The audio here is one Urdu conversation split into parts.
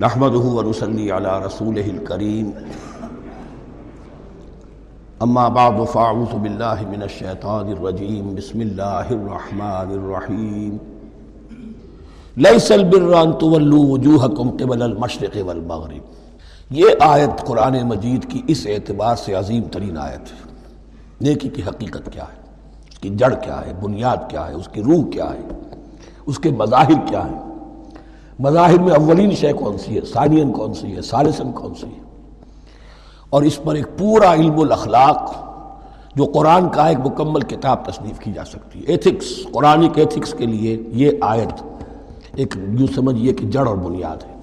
نحمده ونصلي على رسوله الكريم. اما بعد فاعوذ بالله من الشيطان الرجيم. بسم الله الرحمن الرحيم. ليس البر ان تولوا وجوهكم قبل المشرق والمغرب. یہ آیت قرآن مجید کی اس اعتبار سے عظیم ترین آیت ہے۔ نیکی کی حقیقت کیا ہے؟ اس کی جڑ کیا ہے؟ بنیاد کیا ہے؟ اس کی روح کیا ہے؟ اس کے مظاہر کیا ہیں؟ مظاہر میں اولین شے کون سی ہے؟ ثانین کون سی ہے؟ ثالثن کون سی ہے؟ اور اس پر ایک پورا علم الاخلاق جو قرآن کا ایک مکمل کتاب تصنیف کی جا سکتی ہے۔ ایتھکس قرآنک ایتھکس کے لیے یہ آیت ایک یوں سمجھیے کہ جڑ اور بنیاد ہے۔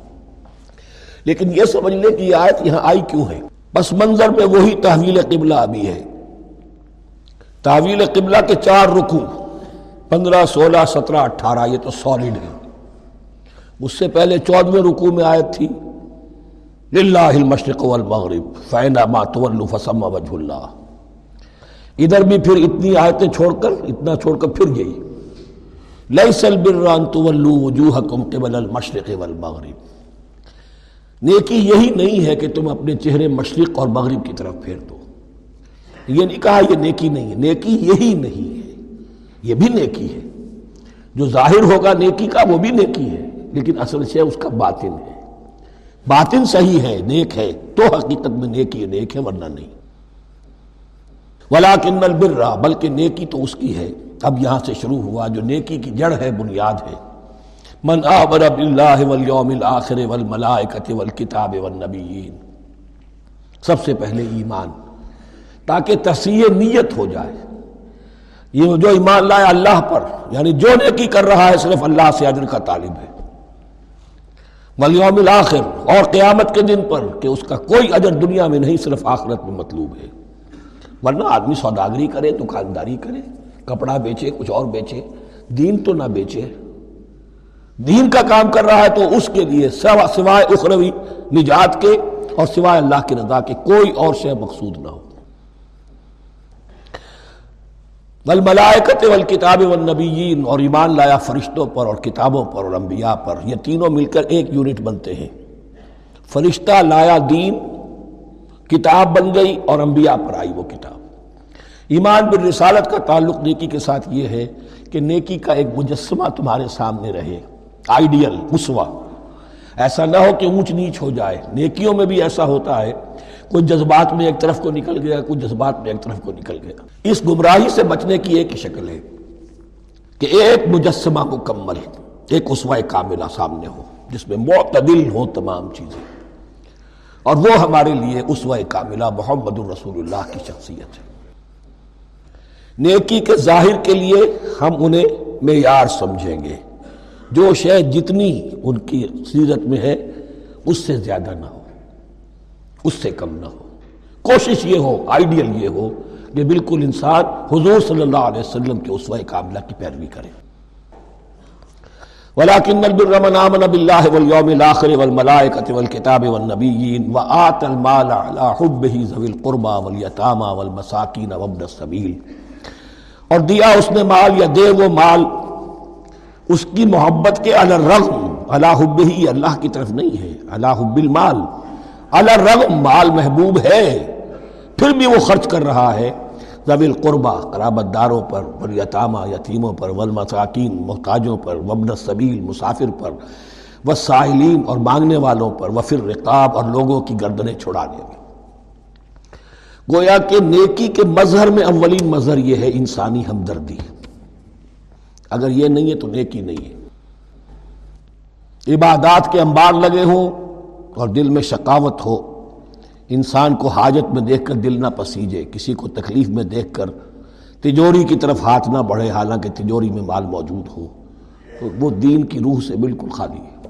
لیکن یہ سمجھ لیں کہ یہ آیت یہاں آئی کیوں ہے؟ پس منظر میں وہی تحویل قبلہ ابھی ہے۔ تحویل قبلہ کے چار رکو پندرہ، سولہ، سترہ، اٹھارہ، یہ تو سالڈ ہے۔ اس سے پہلے چودویں رکوع میں آیت تھی، للہ المشرق والمغرب فینا ما تولو فسم وجہ اللہ ادھر بھی پھر اتنی آیتیں چھوڑ کر، اتنا چھوڑ کر پھر گئی لیس البر ان تولو وجوہکم قبل المشرق والمغرب۔ نیکی یہی نہیں ہے کہ تم اپنے چہرے مشرق اور مغرب کی طرف پھیر دو۔ یہ نہیں کہا یہ نیکی نہیں ہے، نیکی یہی نہیں ہے، یہ بھی نیکی ہے۔ جو ظاہر ہوگا نیکی کا، وہ بھی نیکی ہے۔ لیکن اصل سے اس کا باطن ہے۔ باطن صحیح ہے، نیک ہے، تو حقیقت میں نیکی نیک ہے، ورنہ نہیں۔ ولاکن البر، بلکہ نیکی تو اس کی ہے۔ اب یہاں سے شروع ہوا، جو نیکی کی جڑ ہے، بنیاد ہے۔ من آمر باللہ والیوم الاخر والملائکت والکتاب والنبیین سب سے پہلے ایمان، تاکہ تصحیح نیت ہو جائے۔ یہ جو ایمان لائے اللہ پر یعنی جو نیکی کر رہا ہے، صرف اللہ سے اجر کا طالب ہے۔ ولیوم الآخر اور قیامت کے دن پر کہ اس کا کوئی اجر دنیا میں نہیں، صرف آخرت میں مطلوب ہے۔ ورنہ آدمی سوداگری کرے، دکانداری کرے، کپڑا بیچے، کچھ اور بیچے، دین تو نہ بیچے۔ دین کا کام کر رہا ہے تو اس کے لیے سوائے اخروی نجات کے اور سوائے اللہ کی رضا کے کوئی اور شے مقصود نہ ہو۔ والملائکت والکتاب والنبیین، اور ایمان لایا فرشتوں پر اور کتابوں پر اور انبیاء پر۔ یہ تینوں مل کر ایک یونٹ بنتے ہیں۔ فرشتہ لایا دین، کتاب بن گئی اور انبیاء پر آئی وہ کتاب۔ ایمان بالرسالت کا تعلق نیکی کے ساتھ یہ ہے کہ نیکی کا ایک مجسمہ تمہارے سامنے رہے۔ آئیڈیل، مسوا۔ ایسا نہ ہو کہ اونچ نیچ ہو جائے۔ نیکیوں میں بھی ایسا ہوتا ہے۔ کچھ جذبات میں ایک طرف کو نکل گیا، کچھ جذبات میں ایک طرف کو نکل گیا۔ اس گمراہی سے بچنے کی ایک شکل ہے کہ ایک مجسمہ مکمل ایک اسوہ کاملہ سامنے ہو، جس میں معتدل ہو تمام چیزیں۔ اور وہ ہمارے لیے اسوہ کاملہ محمد الرسول اللہ کی شخصیت ہے۔ نیکی کے ظاہر کے لیے ہم انہیں معیار سمجھیں گے۔ جو شے جتنی ان کی سیرت میں ہے، اس سے زیادہ نہ ہو۔ اس سے کم نہ ہو۔ کوشش یہ ہو آئیڈیل یہ ہو کہ بالکل انسان حضور صلی اللہ علیہ وسلم کے اسوہ کاملہ کی پیروی کرے۔ ولیکن البر من آمن باللہ والیوم الاخر والملائکت والکتاب والنبیین وآت المال على حبه ذوی القربى والیتاما والمساکین وابن السبیل۔ اور دیا اس نے مال یا دے وہ مال، اس کی محبت کے علی الرغم، علی حبه اللہ کی طرف نہیں ہے، علی حب المال۔ الرغم مال محبوب ہے، پھر بھی وہ خرچ کر رہا ہے۔ ضوی القربہ، قرابت داروں پر، ولیتامہ، یتیموں پر، والمساکین، محتاجوں پر وبن السبیل، مسافر پر وسائلین اور مانگنے والوں پر وفر رقاب اور لوگوں کی گردنیں چھڑانے میں۔ گویا کہ نیکی کے مظہر میں اولین مظہر یہ ہے انسانی ہمدردی۔ اگر یہ نہیں ہے تو نیکی نہیں ہے۔ عبادات کے انبار لگے ہوں اور دل میں شقاوت ہو، انسان کو حاجت میں دیکھ کر دل نہ پسیجے، کسی کو تکلیف میں دیکھ کر تجوری کی طرف ہاتھ نہ بڑھے، حالانکہ تجوری میں مال موجود ہو۔ تو وہ دین کی روح سے بالکل خالی ہے۔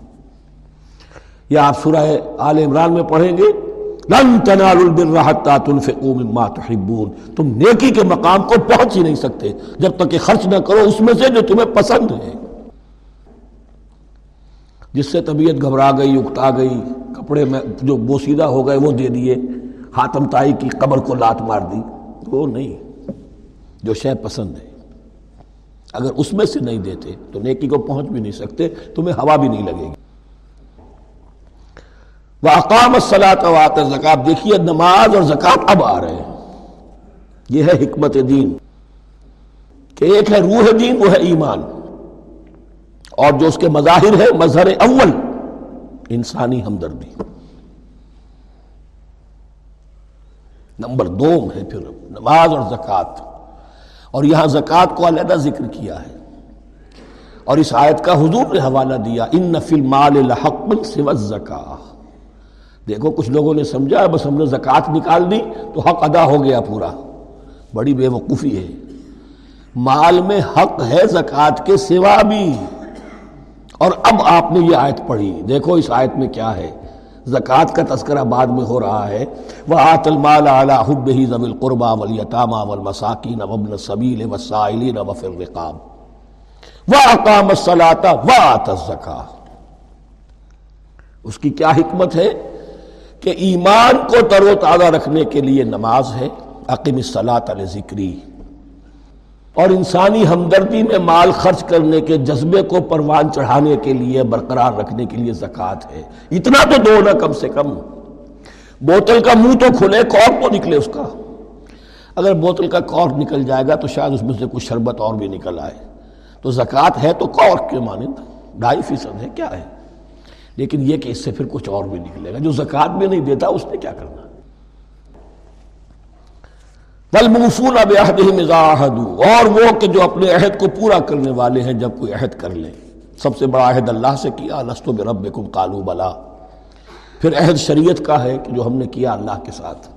یا آپ سورہ آل عمران میں پڑھیں گے، لن البر حتى تنفقوا مما تحبون تم نیکی کے مقام کو پہنچ ہی نہیں سکتے، جب تک کہ خرچ نہ کرو اس میں سے جو تمہیں پسند ہے جس سے طبیعت گھبرا گئی، اکتا گئی کپڑے میں جو بوسیدہ ہو گئے وہ دے دیے ہاتم تائی کی قبر کو لات مار دی۔ وہ نہیں، جو شے پسند ہے۔ اگر اس میں سے نہیں دیتے، تو نیکی کو پہنچ بھی نہیں سکتے، تمہیں ہوا بھی نہیں لگے گی۔ وہ اقام الصلاۃ وات زکات دیکھیے، نماز اور زکوٰۃ اب آ رہے ہیں۔ یہ ہے حکمت دین۔ کہ ایک ہے روح دین، وہ ہے ایمان۔ اور جو اس کے مظاہر ہے مظہر اول۔ انسانی ہمدردی۔ نمبر دوم ہے پھر نماز اور زکوٰۃ۔ اور یہاں زکوٰۃ کو علیحدہ ذکر کیا ہے۔ اور اس آیت کا حضور نے حوالہ دیا، ان نفل مال الحق زکا دیکھو، کچھ لوگوں نے سمجھا، بس ہم نے زکوٰۃ نکال دی تو حق ادا ہو گیا پورا۔ بڑی بے وقوفی ہے۔ مال میں حق ہے، زکوٰۃ کے سوا بھی۔ اور اب آپ نے یہ آیت پڑھی۔ دیکھو اس آیت میں کیا ہے۔ زکوٰۃ کا تذکرہ بعد میں ہو رہا ہے۔ وہ آت المال اعلیٰ حب ہی ضب القربہ ولیطامہ ولمساکین وبن صبیل وسائلین وفر رقاب وہ اقام الصلاۃ و آت الزکا اس کی کیا حکمت ہے؟ کہ ایمان کو تر و تازہ رکھنے کے لیے نماز ہے۔ عقیم الصلاۃ علیہ ذکری اور انسانی ہمدردی میں مال خرچ کرنے کے جذبے کو پروان چڑھانے کے لیے، برقرار رکھنے کے لیے زکوٰۃ ہے۔ اتنا تو دو نا کم سے کم۔ بوتل کا منہ تو کھلے، کور تو نکلے اس کا۔ اگر بوتل کا کور نکل جائے گا تو شاید اس میں سے کچھ شربت اور بھی نکل آئے۔ تو زکوٰۃ ہے تو کور کے مانند ڈھائی فیصد ہے، کیا ہے؟ لیکن یہ کہ اس سے پھر کچھ اور بھی نکلے گا۔ جو زکوٰۃ بھی نہیں دیتا، اس نے کیا کرنا؟ والموفون بعہدہم اذا عہدوا اور وہ کہ جو اپنے عہد کو پورا کرنے والے ہیں، جب کوئی عہد کر لیں سب سے بڑا عہد اللہ سے کیا؟ لستو بربکم قالوا بلا۔ پھر عہد شریعت کا ہے کہ جو ہم نے کیا اللہ کے ساتھ۔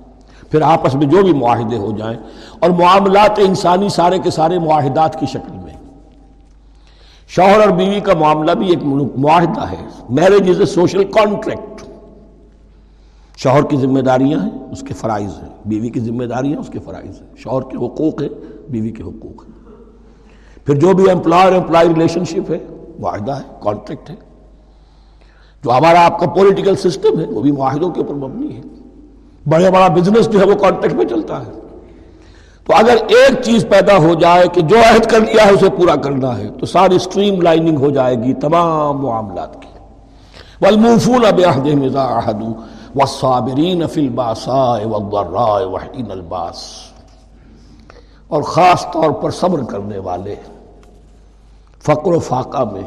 پھر آپس میں جو بھی معاہدے ہو جائیں، اور معاملات انسانی سارے کے سارے معاہدات کی شکل میں۔ شوہر اور بیوی کا معاملہ بھی ایک معاہدہ ہے۔ Marriage is a social contract شوہر کی ذمہ داریاں ہیں، اس کے فرائض ہیں۔ بیوی کی ذمہ داریاں، اس کے فرائض ہیں۔ شوہر کے حقوق ہیں، بیوی کے حقوق ہیں۔ پھر جو بھی امپلائر امپلائی ریلیشن شپ ہے، معاہدہ ہے کانٹریکٹ ہے۔ جو ہمارا آپ کا پولیٹیکل سسٹم ہے، وہ بھی معاہدوں کے اوپر مبنی ہے۔ بڑے بڑا بزنس جو ہے، وہ کانٹریکٹ میں چلتا ہے۔ تو اگر ایک چیز پیدا ہو جائے کہ جو عہد کر لیا ہے، اسے پورا کرنا ہے، تو ساری اسٹریم لائننگ ہو جائے گی تمام معاملات کی۔ والموفون بعہدہم اذا عہدوا والصابرین فی الباساء والضراء وحین الباس اور خاص طور پر صبر کرنے والے فقر و فاقہ میں،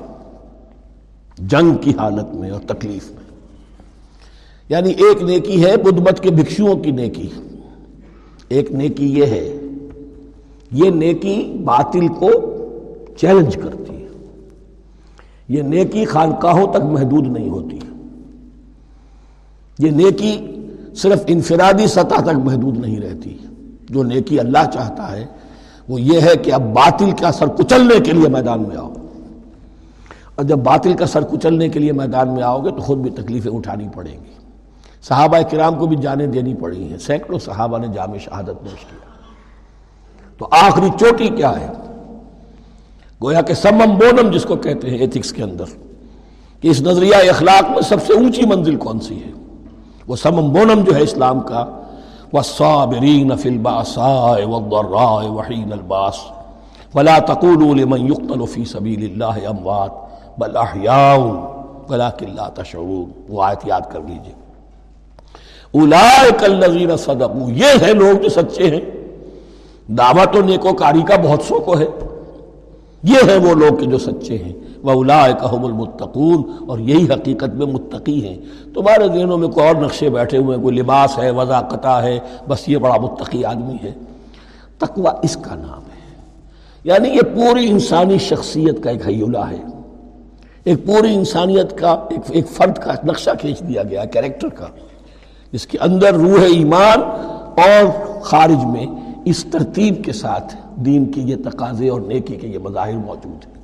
جنگ کی حالت میں اور تکلیف میں۔ یعنی ایک نیکی ہے بدمت کے بھکشوؤں کی نیکی۔ ایک نیکی یہ ہے، یہ نیکی باطل کو چیلنج کرتی ہے۔ یہ نیکی خانقاہوں تک محدود نہیں ہوتی۔ یہ نیکی صرف انفرادی سطح تک محدود نہیں رہتی۔ جو نیکی اللہ چاہتا ہے، وہ یہ ہے کہ اب باطل کا سر کچلنے کے لیے میدان میں آؤ۔ اور جب باطل کا سر کچلنے کے لیے میدان میں آؤ گے، تو خود بھی تکلیفیں اٹھانی پڑیں گی۔ صحابہ کرام کو بھی جانیں دینی پڑی ہیں۔ سینکڑوں صحابہ نے جامع شہادت نوش کیا۔ تو آخری چوٹی کیا ہے؟ گویا کہ سمم بونم جس کو کہتے ہیں ایتھکس کے اندر، کہ اس نظریہ اخلاق میں سب سے اونچی منزل کون سی ہے؟ وہ سمم بونم جو ہے اسلام کا والصابرین فی الباساء والضراء وحین الباس ولا تقولوا لمن يقتل في سبيل الله اموات بل احیاء ولكن لا تشعرون۔ وہ آیت یاد کر لیجیے۔ اولئک الذین صدقوا۔ یہ ہیں لوگ جو سچے ہیں۔ دعوت و نیکوکاری کا بہت سوکو ہے۔ یہ ہیں وہ لوگ جو سچے ہیں۔ وہ الاحم المتقون، اور یہی حقیقت میں متقی ہیں۔ تمہارے ذہنوں میں کوئی اور نقشے بیٹھے ہوئے ہیں، کوئی لباس ہے وضاقتہ ہے، بس یہ بڑا متقی آدمی ہے۔ تقوی اس کا نام ہے۔ یعنی یہ پوری انسانی شخصیت کا ایک حیولہ ہے۔ ایک پوری انسانیت کا، ایک ایک فرد کا نقشہ کھینچ دیا گیا، کیریکٹر کا۔ جس کے اندر روح ایمان اور خارج میں اس ترتیب کے ساتھ دین کی یہ تقاضے اور نیکی کے یہ مظاہر موجود ہیں۔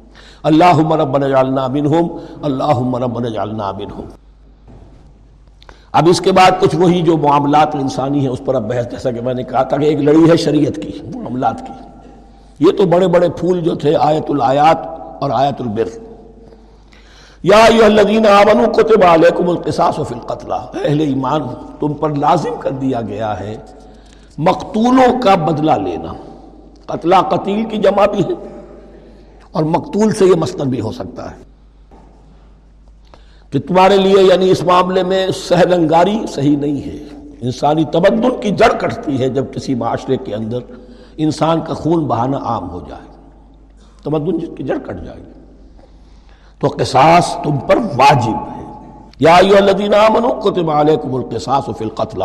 اللہ ربنا جعلنا منہم اللہ ربنا جعلنا منہم۔ اب اس کے بعد کچھ وہی جو معاملات انسانی ہیں، اس پر اب بحث، جیسا کہ میں نے کہا تھا کہ ایک لڑی ہے شریعت کی، معاملات کی۔ یہ تو بڑے بڑے پھول جو تھے، آیت الآیات اور آیت البر۔ یا ایوہ الذین آمنوا کتب علیکم القصاص فی القتلہ اہل ایمان، تم پر لازم کر دیا گیا ہے مقتولوں کا بدلہ لینا۔ قتلہ قتیل کی جمع بھی ہے۔ اور مقتول سے یہ مستر بھی ہو سکتا ہے کہ تمہارے لیے یعنی اس معاملے میں سہل انگاری صحیح نہیں ہے۔ انسانی تمدن کی جڑ کٹتی ہے جب کسی معاشرے کے اندر انسان کا خون بہانا عام ہو جائے۔ تمدن کی جڑ کٹ جائے۔ گی تو قصاص تم پر واجب ہے۔ یا ایو الذین آمنوا کتب علیکم القصاص فی القتل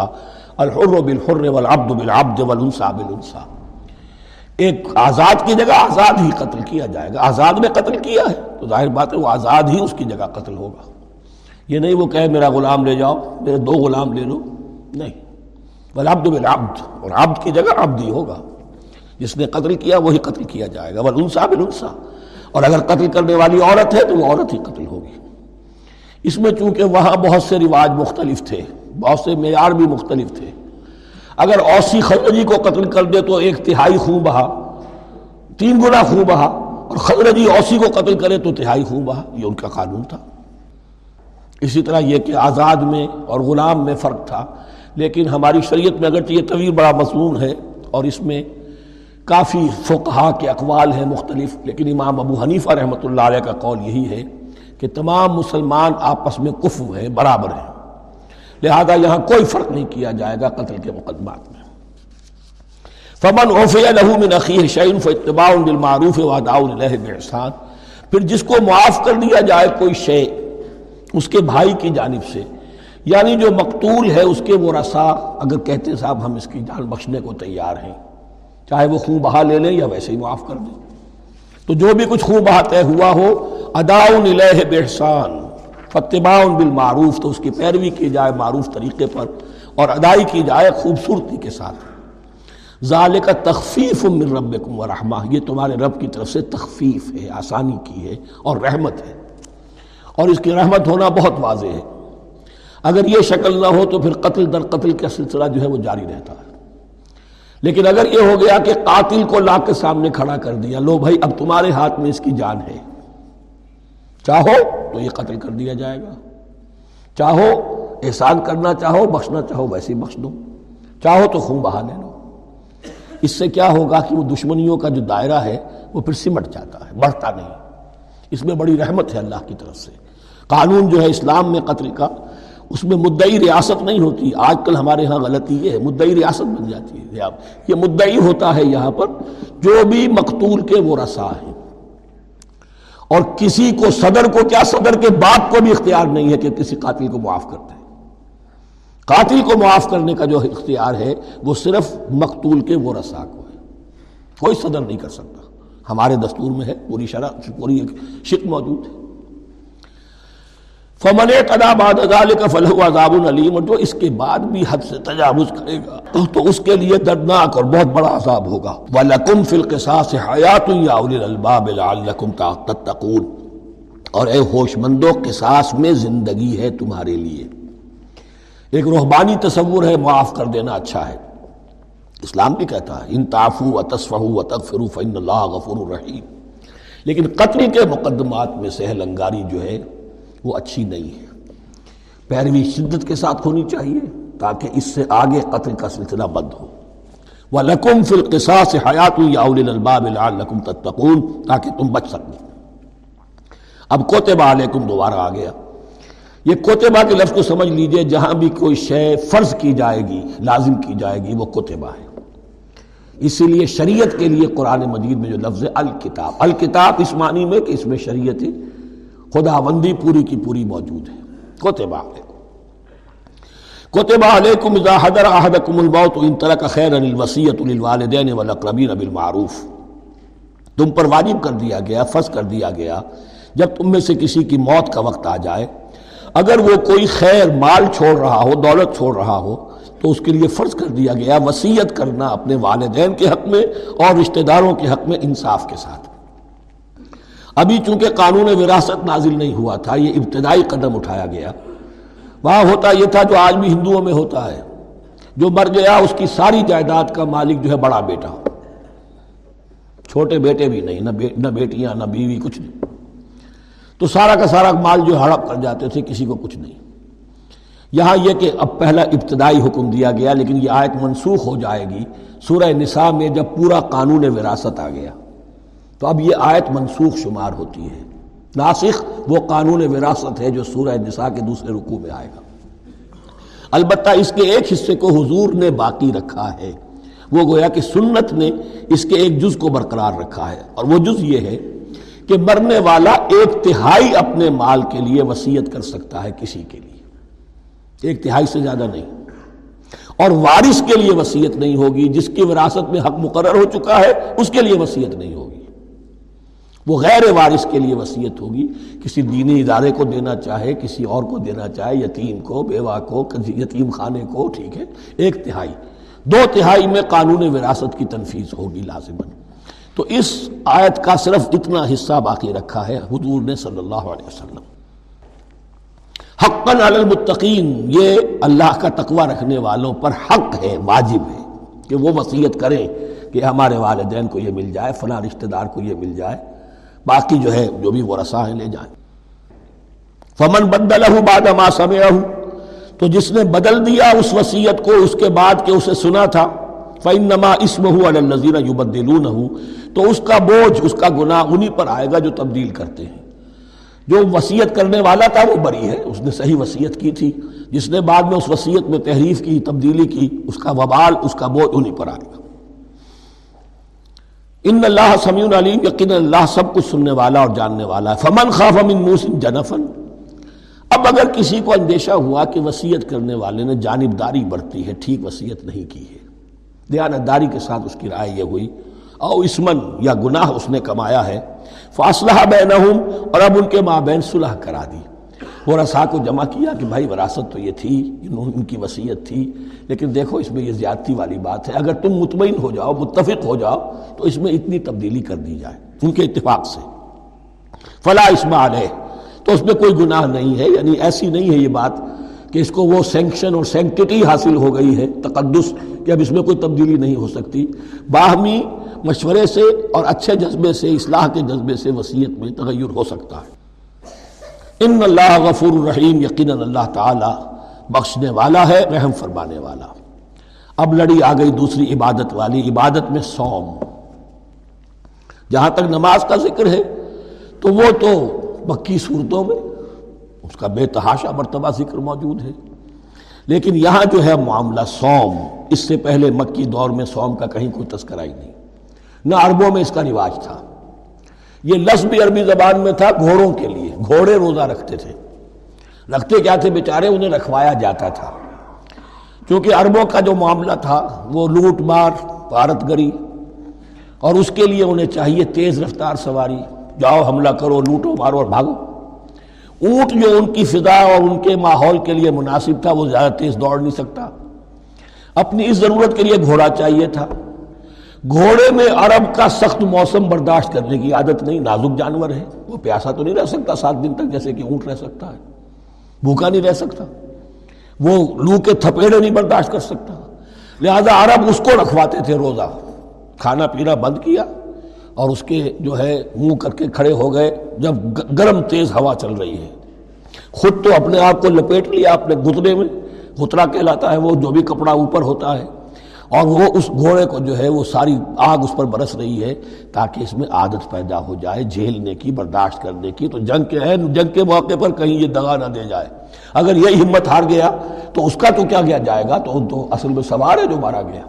الحر بالحر والعبد بالعبد والانسا بالانسا۔ ایک آزاد کی جگہ آزاد ہی قتل کیا جائے گا۔ آزاد میں قتل کیا ہے؟ تو ظاہر بات ہے وہ آزاد ہی اس کی جگہ قتل ہوگا۔ یہ نہیں وہ کہے میرا غلام لے جاؤ، میرے دو غلام لے لو۔ نہیں۔ والعبد بالعبد اور عبد کی جگہ عبد ہی ہوگا۔ جس نے قتل کیا وہی قتل کیا جائے گا۔ والانسا بالانسا اور اگر قتل کرنے والی عورت ہے تو وہ عورت ہی قتل ہوگی۔ اس میں چونکہ وہاں بہت سے رواج مختلف تھے، بہت سے معیار بھی مختلف تھے۔ اگر اوسی خزرجی کو قتل کر دے تو ایک تہائی خون بہا، تین گنا خون بہا، اور خزرجی اوسی کو قتل کرے تو تہائی خون بہا، یہ ان کا قانون تھا۔ اسی طرح یہ کہ آزاد میں اور غلام میں فرق تھا، لیکن ہماری شریعت میں اگرچہ یہ طویل بڑا مضمون ہے اور اس میں کافی فقہا کے اقوال ہیں مختلف، لیکن امام ابو حنیفہ رحمۃ اللہ علیہ کا قول یہی ہے کہ تمام مسلمان آپس میں کفو ہیں، برابر ہیں۔ لہذا یہاں کوئی فرق نہیں کیا جائے گا قتل کے مقدمات میں۔ فمن له من شعین فاتباع بالمعروف له باحسان پھر جس کو معاف کر دیا جائے کوئی شے اس کے بھائی کی جانب سے یعنی جو مقتول ہے اس کے وہ رسا اگر کہتے صاحب ہم اس کی جان بخشنے کو تیار ہیں، چاہے وہ خون بہا لے لیں یا ویسے ہی معاف کر دیں۔ تو جو بھی کچھ خون بہا طے ہوا ہو اداؤن الہ بحسان فتباء بالمعروف، تو اس کی پیروی کی جائے معروف طریقے پر اور ادائی کی جائے خوبصورتی کے ساتھ۔ ذالک تخفیف من ربکم ورحمہ یہ تمہارے رب کی طرف سے تخفیف ہے، آسانی کی ہے اور رحمت ہے۔ اور اس کی رحمت ہونا بہت واضح ہے۔ اگر یہ شکل نہ ہو تو پھر قتل در قتل کا سلسلہ جو ہے وہ جاری رہتا ہے۔ لیکن اگر یہ ہو گیا کہ قاتل کو لا کے سامنے کھڑا کر دیا، لو بھائی، اب تمہارے ہاتھ میں اس کی جان ہے۔ چاہو تو یہ قتل کر دیا جائے گا۔ چاہو احسان کرنا چاہو، بخشنا چاہو، ویسے بخش دو۔ چاہو تو خون بہا لے لو۔ اس سے کیا ہوگا کہ وہ دشمنیوں کا جو دائرہ ہے، وہ پھر سمٹ جاتا ہے، بڑھتا نہیں۔ اس میں بڑی رحمت ہے اللہ کی طرف سے۔ قانون جو ہے اسلام میں قتل کا، اس میں مدعی ریاست نہیں ہوتی۔ آج کل ہمارے ہاں غلطی یہ ہے، مدعی ریاست بن جاتی ہے۔ یہ مدعی ہوتا ہے یہاں پر۔ جو بھی مقتول کے وہ رسا ہے اور کسی کو صدر کو کیا صدر کے باپ کو بھی اختیار نہیں ہے کہ کسی قاتل کو معاف کر دے قاتل کو معاف کرنے کا جو اختیار ہے، وہ صرف مقتول کے وہ رسا کو ہے۔ کوئی صدر نہیں کر سکتا۔ ہمارے دستور میں ہے، پوری شرح، پوری شک موجود ہے۔ فمن تدا باد کا فلح عذاب العلیم اور جو اس کے بعد بھی حد سے تجاوز کرے گا، تو اس کے لیے دردناک اور بہت بڑا عذاب ہوگا۔ وَلَكُمْ فِي الْقِسَاسِ حَيَاتٌ يَا أُولِي الْأَلْبَابِ لَعَلَّكُمْ تَتَّقُونَ۔ اور اے ہوش مندو قصاص میں زندگی ہے تمہارے لیے۔ ایک روحبانی تصور ہے، معاف کر دینا اچھا ہے۔ اسلام بھی کہتا ہے، ان تعفو و تصفہ و تغفروا فإن اللہ غفور الرحیم لیکن قتل کے مقدمات میں سہل انگاری جو ہے وہ اچھی نہیں ہے۔ پیروی شدت کے ساتھ ہونی چاہیے تاکہ اس سے آگے قتل کا سلسلہ بند ہو۔ وَلَكُمْ فِي الْقِسَاسِ حَيَاتُ يَا أُولِي الْأَلْبَابِ تاکہ تم بچ سکو۔ اب کوتبہ علیکم دوبارہ آ گیا۔ یہ کوتبہ کے لفظ کو سمجھ لیجیے، جہاں بھی کوئی شے فرض کی جائے گی، لازم کی جائے گی، وہ کوتبہ ہے۔ اسی لیے شریعت کے لیے قرآن مجید میں جو لفظ ہے، الکتاب۔ الکتاب اس معنی میں کہ اس میں شریعت خدا بندی پوری کی پوری موجود ہے۔ کوتبہ علیکم۔ کوتبہ علیکم اذا حضر احدکم الموت ان ترک خیر الوصیت للوالدین والاقربین بالمعروف۔ تم پر واجب کر دیا گیا، فرض کر دیا گیا، جب تم میں سے کسی کی موت کا وقت آ جائے، اگر وہ کوئی خیر مال چھوڑ رہا ہو، دولت چھوڑ رہا ہو، تو اس کے لیے فرض کر دیا گیا وسیعت کرنا اپنے والدین کے حق میں اور رشتہ داروں کے حق میں انصاف کے ساتھ۔ ابھی چونکہ قانون وراثت نازل نہیں ہوا تھا، یہ ابتدائی قدم اٹھایا گیا۔ وہاں ہوتا یہ تھا جو آج بھی ہندوؤں میں ہوتا ہے، جو مر گیا، اس کی ساری جائیداد کا مالک جو ہے بڑا بیٹا۔ چھوٹے بیٹے بھی نہیں، نہ بیٹیاں، نہ بیوی، کچھ نہیں۔ تو سارا کا سارا مال جو ہڑپ کر جاتے تھے، کسی کو کچھ نہیں۔ یہاں یہ کہ اب پہلا ابتدائی حکم دیا گیا، لیکن یہ آیت منسوخ ہو جائے گی۔ سورہ نساء میں جب پورا قانون وراثت آ گیا۔ تو اب یہ آیت منسوخ شمار ہوتی ہے۔ ناسخ وہ قانون وراثت ہے جو سورہ نساء کے دوسرے رکوع میں آئے گا۔ البتہ اس کے ایک حصے کو حضور نے باقی رکھا ہے۔ وہ گویا کہ سنت نے اس کے ایک جز کو برقرار رکھا ہے۔ اور وہ جز یہ ہے کہ مرنے والا ایک تہائی اپنے مال کے لیے وسیعت کر سکتا ہے کسی کے لیے۔ ایک تہائی سے زیادہ نہیں۔ اور وارث کے لیے وسیعت نہیں ہوگی۔ جس کی وراثت میں حق مقرر ہو چکا ہے، اس کے لیے وسیعت نہیں ہوگی۔ وہ غیر وارث کے لیے وسیعت ہوگی۔ کسی دینی ادارے کو دینا چاہے، کسی اور کو دینا چاہے، یتیم کو، بیوہ کو یتیم خانے کو، ٹھیک ہے؟ ایک تہائی۔ دو تہائی میں قانون وراثت کی تنفیذ ہوگی لازمن تو اس آیت کا صرف اتنا حصہ باقی رکھا ہے حضور نے صلی اللہ علیہ وسلم۔ حقا علی المتقین، یہ اللہ کا تقوی رکھنے والوں پر حق ہے، واجب ہے کہ وہ وصیت کریں کہ ہمارے والدین کو یہ مل جائے، فلاں رشتہ دار کو یہ مل جائے۔ باقی جو ہے، جو بھی وہ رسا ہے، لے جائیں۔ فمن بدلہ بعد ما سمعہ تو جس نے بدل دیا اس وسیعت کو، اس کے بعد کہ اسے سنا تھا، فَإِنَّمَا اسْمَهُ عَلَى الَّذِينَ يُبَدِّلُونَهُ۔ تو اس کا بوجھ، اس کا گناہ انہی پر آئے گا جو تبدیل کرتے ہیں۔ جو وسیعت کرنے والا تھا، وہ بری ہے۔ اس نے صحیح وسیعت کی تھی۔ جس نے بعد میں اس وسیعت میں تحریف کی، تبدیلی کی، اس کا وبال، اس کا بوجھ انہی پر آئے۔ ان اللہ سمیع علیم یقین اللہ سب کچھ سننے والا اور جاننے والا ہے۔ فمن خاف من موسن جنفن۔ اب اگر کسی کو اندیشہ ہوا کہ وسیعت کرنے والے نے جانبداری برتی ہے، ٹھیک وسیعت نہیں کی ہے۔ دیانتداری کے ساتھ اس کی رائے یہ ہوئی، او اسمن یا گناہ اس نے کمایا ہے۔ فاصلہ بینہم اور اب ان کے مابین صلح کرا دی۔ وہ رسا کو جمع کیا کہ بھائی وراثت تو یہ تھی ان کی وسیعت تھی، لیکن دیکھو اس میں یہ زیادتی والی بات ہے۔ اگر تم مطمئن ہو جاؤ، متفق ہو جاؤ، تو اس میں اتنی تبدیلی کر دی جائے، ان کے اتفاق سے۔ فلا اسما علیہ، تو اس میں کوئی گناہ نہیں ہے۔ یعنی ایسی نہیں ہے یہ بات کہ اس کو وہ سینکشن اور سینکٹی حاصل ہو گئی ہے، تقدس، کہ اب اس میں کوئی تبدیلی نہیں ہو سکتی۔ باہمی مشورے سے اور اچھے جذبے سے، اصلاح کے جذبے سے وسیعت میں تغیر ہو سکتا ہے۔ ان اللہ غفور الرحیم، یقینا اللہ تعالی بخشنے والا ہے، رحم فرمانے والا۔ اب لڑی آ گئی دوسری عبادت والی، عبادت میں سوم جہاں تک نماز کا ذکر ہے، تو وہ تو مکی صورتوں میں، اس کا بے تحاشا مرتبہ ذکر موجود ہے۔ لیکن یہاں جو ہے معاملہ سوم اس سے پہلے مکی دور میں سوم کا کہیں کوئی تذکرہ ہی نہیں۔ نہ عربوں میں اس کا رواج تھا۔ یہ لفظ بھی عربی زبان میں تھا گھوڑوں کے لیے، گھوڑے روزہ رکھتے تھے۔ رکھتے کیا تھے بیچارے؟ انہیں رکھوایا جاتا تھا۔ کیونکہ عربوں کا جو معاملہ تھا، وہ لوٹ مار پارت گری۔ اور اس کے لیے انہیں چاہیے تیز رفتار سواری۔ جاؤ حملہ کرو، لوٹو، مارو اور بھاگو۔ اونٹ جو ان کی فضا اور ان کے ماحول کے لیے مناسب تھا، وہ زیادہ تیز دوڑ نہیں سکتا۔ اپنی اس ضرورت کے لیے گھوڑا چاہیے تھا۔ گھوڑے میں عرب کا سخت موسم برداشت کرنے کی عادت نہیں، نازک جانور ہے۔ وہ پیاسا تو نہیں رہ سکتا سات دن تک، جیسے کہ اونٹ رہ سکتا ہے۔ بھوکا نہیں رہ سکتا۔ وہ لو کے تھپیڑے نہیں برداشت کر سکتا۔ لہذا عرب اس کو رکھواتے تھے روزہ۔ کھانا پینا بند کیا اور اس کے جو ہے منہ کر کے کھڑے ہو گئے۔ جب گرم تیز ہوا چل رہی ہے۔ خود تو اپنے آپ کو لپیٹ لیا اپنے گترے میں۔ گترا کہلاتا ہے وہ جو بھی کپڑا اوپر ہوتا ہے۔ اور وہ اس گھوڑے کو جو ہے وہ ساری آگ اس پر برس رہی ہے تاکہ اس میں عادت پیدا ہو جائے جھیلنے کی، برداشت کرنے کی۔ تو جنگ کے ہے جنگ کے موقع پر کہیں یہ دگا نہ دے جائے۔ اگر یہ ہمت ہار گیا تو اس کا تو کیا گیا جائے گا؟ تو تو اصل میں سوار ہے جو مارا گیا۔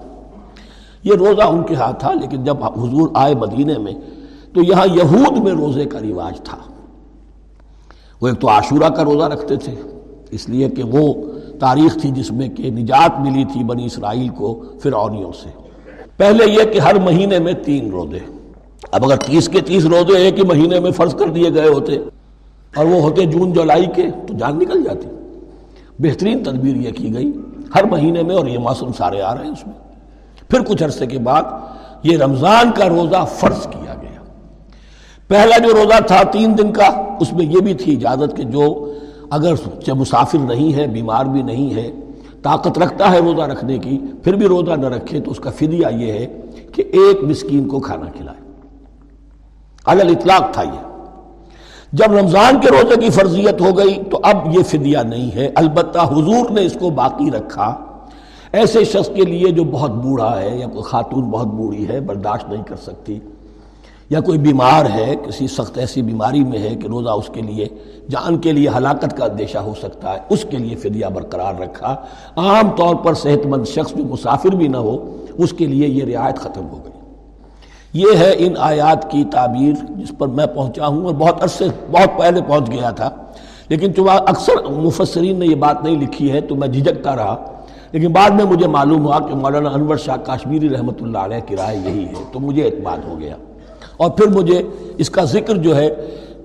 یہ روزہ ان کے ہاتھ تھا، لیکن جب حضور آئے مدینے میں تو یہاں یہود میں روزے کا رواج تھا۔ وہ ایک تو عاشورہ کا روزہ رکھتے تھے۔ اس لیے کہ وہ تاریخ تھی جس میں کہ نجات ملی تھی بنی اسرائیل کو فرعونیوں سے۔ پہلے یہ کہ ہر مہینے میں تین روزے۔ اب اگر تیس کے تیس روزے ایک ہی مہینے میں فرض کر دیے گئے ہوتے اور وہ ہوتے جون جولائی کے تو جان نکل جاتی۔ بہترین تدبیر یہ کی گئی ہر مہینے میں اور یہ موسم سارے آ رہے ہیں اس میں۔ پھر کچھ عرصے کے بعد یہ رمضان کا روزہ فرض کیا گیا۔ پہلا جو روزہ تھا تین دن کا، اس میں یہ بھی تھی اجازت کہ جو اگر مسافر نہیں ہے، بیمار بھی نہیں ہے، طاقت رکھتا ہے روزہ رکھنے کی، پھر بھی روزہ نہ رکھے تو اس کا فدیہ یہ ہے کہ ایک مسکین کو کھانا کھلائے۔ علل اطلاق تھا یہ۔ جب رمضان کے روزے کی فرضیت ہو گئی تو اب یہ فدیہ نہیں ہے۔ البتہ حضور نے اس کو باقی رکھا۔ ایسے شخص کے لیے جو بہت بوڑھا ہے یا کوئی خاتون بہت بوڑھی ہے، برداشت نہیں کر سکتی۔ یا کوئی بیمار ہے، کسی سخت ایسی بیماری میں ہے کہ روزہ اس کے لیے، جان کے لیے ہلاکت کا اندیشہ ہو سکتا ہے، اس کے لیے فدیہ برقرار رکھا۔ عام طور پر صحت مند شخص جو مسافر بھی نہ ہو، اس کے لیے یہ رعایت ختم ہو گئی۔ یہ ہے ان آیات کی تعبیر جس پر میں پہنچا ہوں اور بہت عرصے، بہت پہلے پہنچ گیا تھا۔ لیکن چونکہ اکثر مفسرین نے یہ بات نہیں لکھی ہے تو میں جھجکتا رہا۔ لیکن بعد میں مجھے معلوم ہوا کہ مولانا انور شاہ کاشمیری رحمۃ اللہ علیہ کی رائے یہی ہے۔ تو مجھے اعتماد ہو گیا۔ اور پھر مجھے اس کا ذکر جو ہے،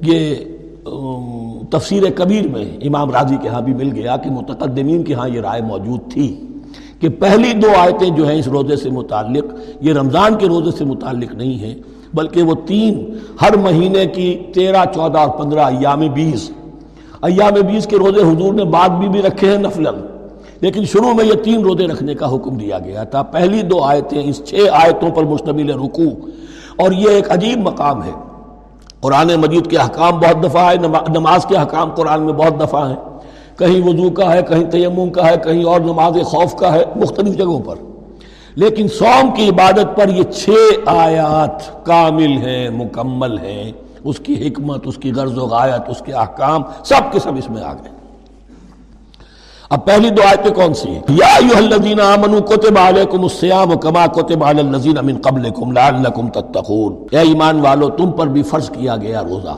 یہ تفسیر کبیر میں امام راضی کے ہاں بھی مل گیا کہ متقدمین کے ہاں یہ رائے موجود تھی کہ پہلی دو آیتیں جو ہیں اس روزے سے متعلق، یہ رمضان کے روزے سے متعلق نہیں ہیں، بلکہ وہ تین ہر مہینے کی تیرہ، چودہ اور پندرہ ایام بیس۔ ایام بیس کے روزے حضور نے بعد بھی بھی رکھے ہیں نفلن لیکن شروع میں یہ تین روزے رکھنے کا حکم دیا گیا تھا۔ پہلی دو آیتیں اس چھ آیتوں پر مشتمل رکوع۔ اور یہ ایک عجیب مقام ہے۔ قرآن مجید کے حکام بہت دفعہ ہے نماز کے حکام قرآن میں بہت دفعہ ہیں۔ کہیں وضو کا ہے، کہیں تیمم کا ہے، کہیں اور نماز خوف کا ہے، مختلف جگہوں پر۔ لیکن سوم کی عبادت پر یہ چھ آیات کامل ہیں، مکمل ہیں۔ اس کی حکمت، اس کی غرض و غایت، اس کے احکام، سب کے سب اس میں آ گئے اب پہلی دو آیتیں کون سی ہیں؟ یا ایوہ الذین آمنوا کتب علیکم السیام کما کتب علی الذین من قبلکم لعلکم تتقون۔ اے ایمان والو، تم پر بھی فرض کیا گیا روزہ۔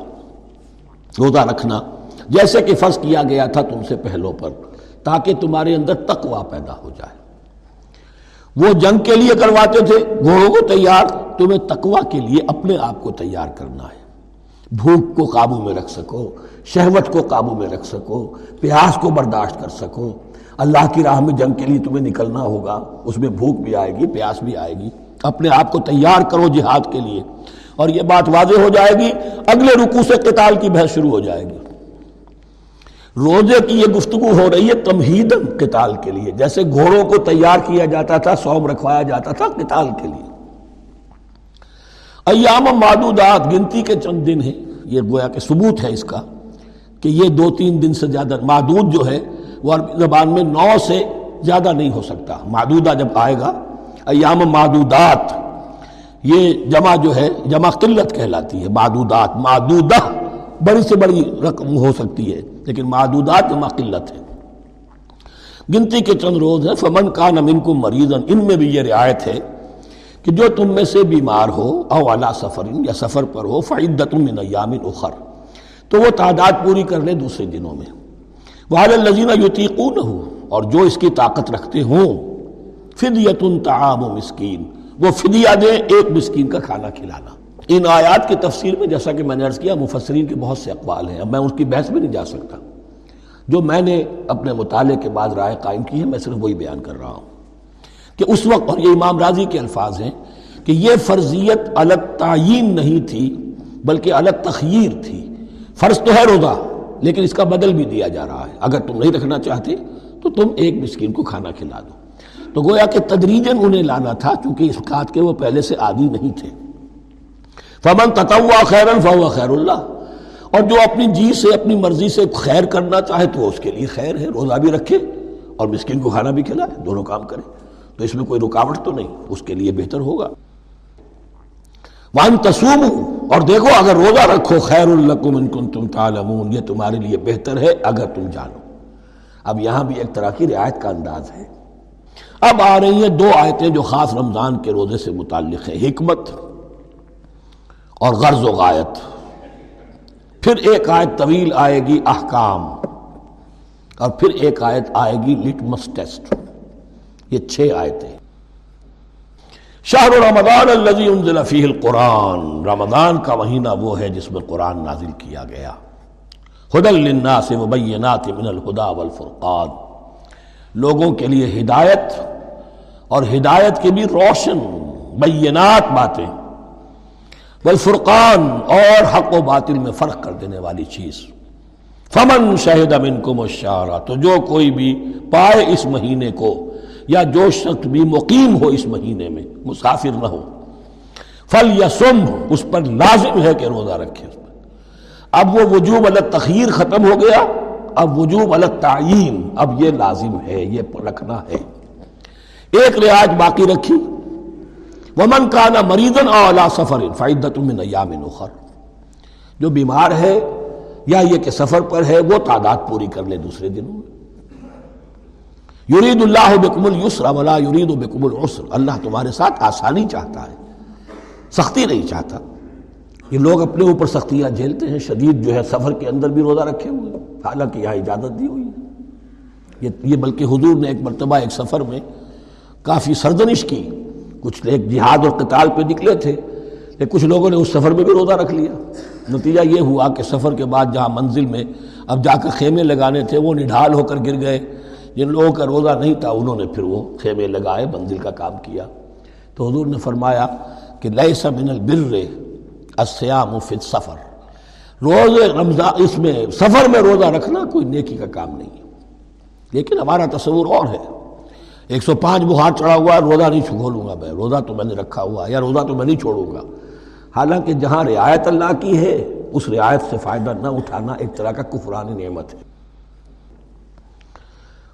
روزہ رکھنا۔ جیسے کہ فرض کیا گیا تھا تم سے پہلوں پر، تاکہ تمہارے اندر تقوی پیدا ہو جائے۔ وہ جنگ کے لیے کرواتے تھے گھوڑوں کو تیار۔ تمہیں تقوی کے لیے اپنے آپ کو تیار کرنا ہے۔ بھوک کو قابو میں رکھ سکو۔ شہوت کو قابو میں رکھ سکو، پیاس کو برداشت کر سکو۔ اللہ کی راہ میں جنگ کے لیے تمہیں نکلنا ہوگا، اس میں بھوک بھی آئے گی، پیاس بھی آئے گی۔ اپنے آپ کو تیار کرو جہاد کے لیے۔ اور یہ بات واضح ہو جائے گی، اگلے رکو سے قتال کی بحث شروع ہو جائے گی۔ روزے کی یہ گفتگو ہو رہی ہے تمہید قتال کے لیے۔ جیسے گھوڑوں کو تیار کیا جاتا تھا، سوم رکھوایا جاتا تھا قتال کے لیے۔ ایام معدودات، گنتی کے چند دن ہیں۔ یہ گویا کہ ثبوت ہے اس کا۔ کہ یہ دو تین دن سے زیادہ معدود جو ہے وہ عربی زبان میں نو سے زیادہ نہیں ہو سکتا۔ معدودہ جب آئے گا، ایام معدودات، یہ جمع جو ہے، جمع قلت کہلاتی ہے۔ معدودات، معدودہ بڑی سے بڑی رقم ہو سکتی ہے، لیکن معدودات جمع قلت ہے۔ گنتی کے چند روز ہیں، فمن کا نمن کو مریضن ان میں بھی یہ رعایت ہے کہ جو تم میں سے بیمار ہو، او علا سفر یا سفر پر ہو فعدت من ایام اخر۔ تو وہ تعداد پوری کر لے دوسرے دنوں میں۔ وحال الزینہ یوتیقون ہو اور جو اس کی طاقت رکھتے ہوں فدیت تعام و مسکین وہ فدیہ دیں، ایک مسکین کا کھانا کھلانا۔ ان آیات کی تفسیر میں، جیسا کہ میں نے عرض کیا، مفسرین کے بہت سے اقوال ہیں، اب میں اس کی بحث میں نہیں جا سکتا۔ جو میں نے اپنے مطالعے کے بعد رائے قائم کی ہے، میں صرف وہی بیان کر رہا ہوں۔ کہ اس وقت، اور یہ امام راضی کے الفاظ ہیں، کہ یہ فرضیت الگ تعین نہیں تھی، بلکہ الگ تخیر تھی۔ فرض تو ہے روزہ، لیکن اس کا بدل بھی دیا جا رہا ہے۔ اگر تم نہیں رکھنا چاہتے تو تم ایک مسکین کو کھانا کھلا دو۔ تو گویا کہ تدریجن انہیں لانا تھا، چونکہ اس بات کے وہ پہلے سے عادی نہیں تھے۔ فمن تتوا خیرن فہو خیر اللہ اور جو اپنی جی سے، اپنی مرضی سے خیر کرنا چاہے تو اس کے لیے خیر ہے، روزہ بھی رکھے اور مسکین کو کھانا بھی کھلائے، دونوں کام کرے۔ تو اس میں کوئی رکاوٹ تو نہیں، اس کے لیے بہتر ہوگا۔ وان تسوم اور دیکھو اگر روزہ رکھو، خیر الکم ان کن تم تعلمون، یہ تمہارے لیے بہتر ہے اگر تم جانو۔ اب یہاں بھی ایک طرح کی رعایت کا انداز ہے۔ اب آ رہی ہیں دو آیتیں جو خاص رمضان کے روزے سے متعلق ہیں، حکمت اور غرض و غایت۔ پھر ایک آیت طویل آئے گی، احکام۔ اور پھر ایک آیت آئے گی لٹمس ٹیسٹ یہ چھ آیتیں۔ شہر رمضان الذي انزل فيه القرآن۔ رمضان کا مہینہ وہ ہے جس میں قرآن نازل کیا گیا۔ ہدل للناس مبینات من الہدا والفرقان۔ لوگوں کے لیے ہدایت اور ہدایت کے بھی روشن بینات باتیں۔ والفرقان اور حق و باطل میں فرق کر دینے والی چیز۔ فمن شہد منکم الشارع تو جو کوئی بھی پائے اس مہینے کو یا جو شخص بھی مقیم ہو اس مہینے میں، مسافر نہ ہو فل یا سم اس پر لازم ہے کہ روزہ رکھے اس پر۔ اب وہ وجوب الگ تخیر ختم ہو گیا، اب وجوب الگ تعین اب یہ لازم ہے، یہ رکھنا ہے۔ ایک رعایت باقی رکھی، ومن کانا مریضن اولا سفر فائدت من ایام اخر جو بیمار ہے یا یہ کہ سفر پر ہے، وہ تعداد پوری کر لے دوسرے دنوں میں۔ یرید اللہ بکم السر ولا یرید بکم العسر۔ اللہ تمہارے ساتھ آسانی چاہتا ہے، سختی نہیں چاہتا۔ یہ لوگ اپنے اوپر سختیاں جھیلتے ہیں، شدید جو ہے سفر کے اندر بھی روزہ رکھے ہوئے حالانکہ یہاں اجازت دی ہوئی ہے۔ یہ بلکہ حضور نے ایک مرتبہ ایک سفر میں کافی سردنش کی۔ کچھ ایک جہاد اور قتال پہ نکلے تھے، لیکن کچھ لوگوں نے اس سفر میں بھی روزہ رکھ لیا۔ نتیجہ یہ ہوا کہ سفر کے بعد جہاں منزل میں اب جا کر خیمے لگانے تھے، وہ نڈھال ہو کر گر گئے۔ جن لوگوں کا روزہ نہیں تھا، انہوں نے پھر وہ خیمے لگائے منزل کا کام کیا۔ تو حضور نے فرمایا کہ لیس من البر السیام فی السفر۔ روز رمضان، اس میں، سفر میں روزہ رکھنا کوئی نیکی کا کام نہیں ہے۔ لیکن ہمارا تصور اور ہے۔ ایک سو پانچ بخار چڑھا ہوا ہے روزہ نہیں چھوڑوں گا میں، روزہ تو میں نے رکھا ہوا یا روزہ تو میں نہیں چھوڑوں گا۔ حالانکہ جہاں رعایت اللہ کی ہے، اس رعایت سے فائدہ نہ اٹھانا ایک طرح کا کفرانی نعمت ہے۔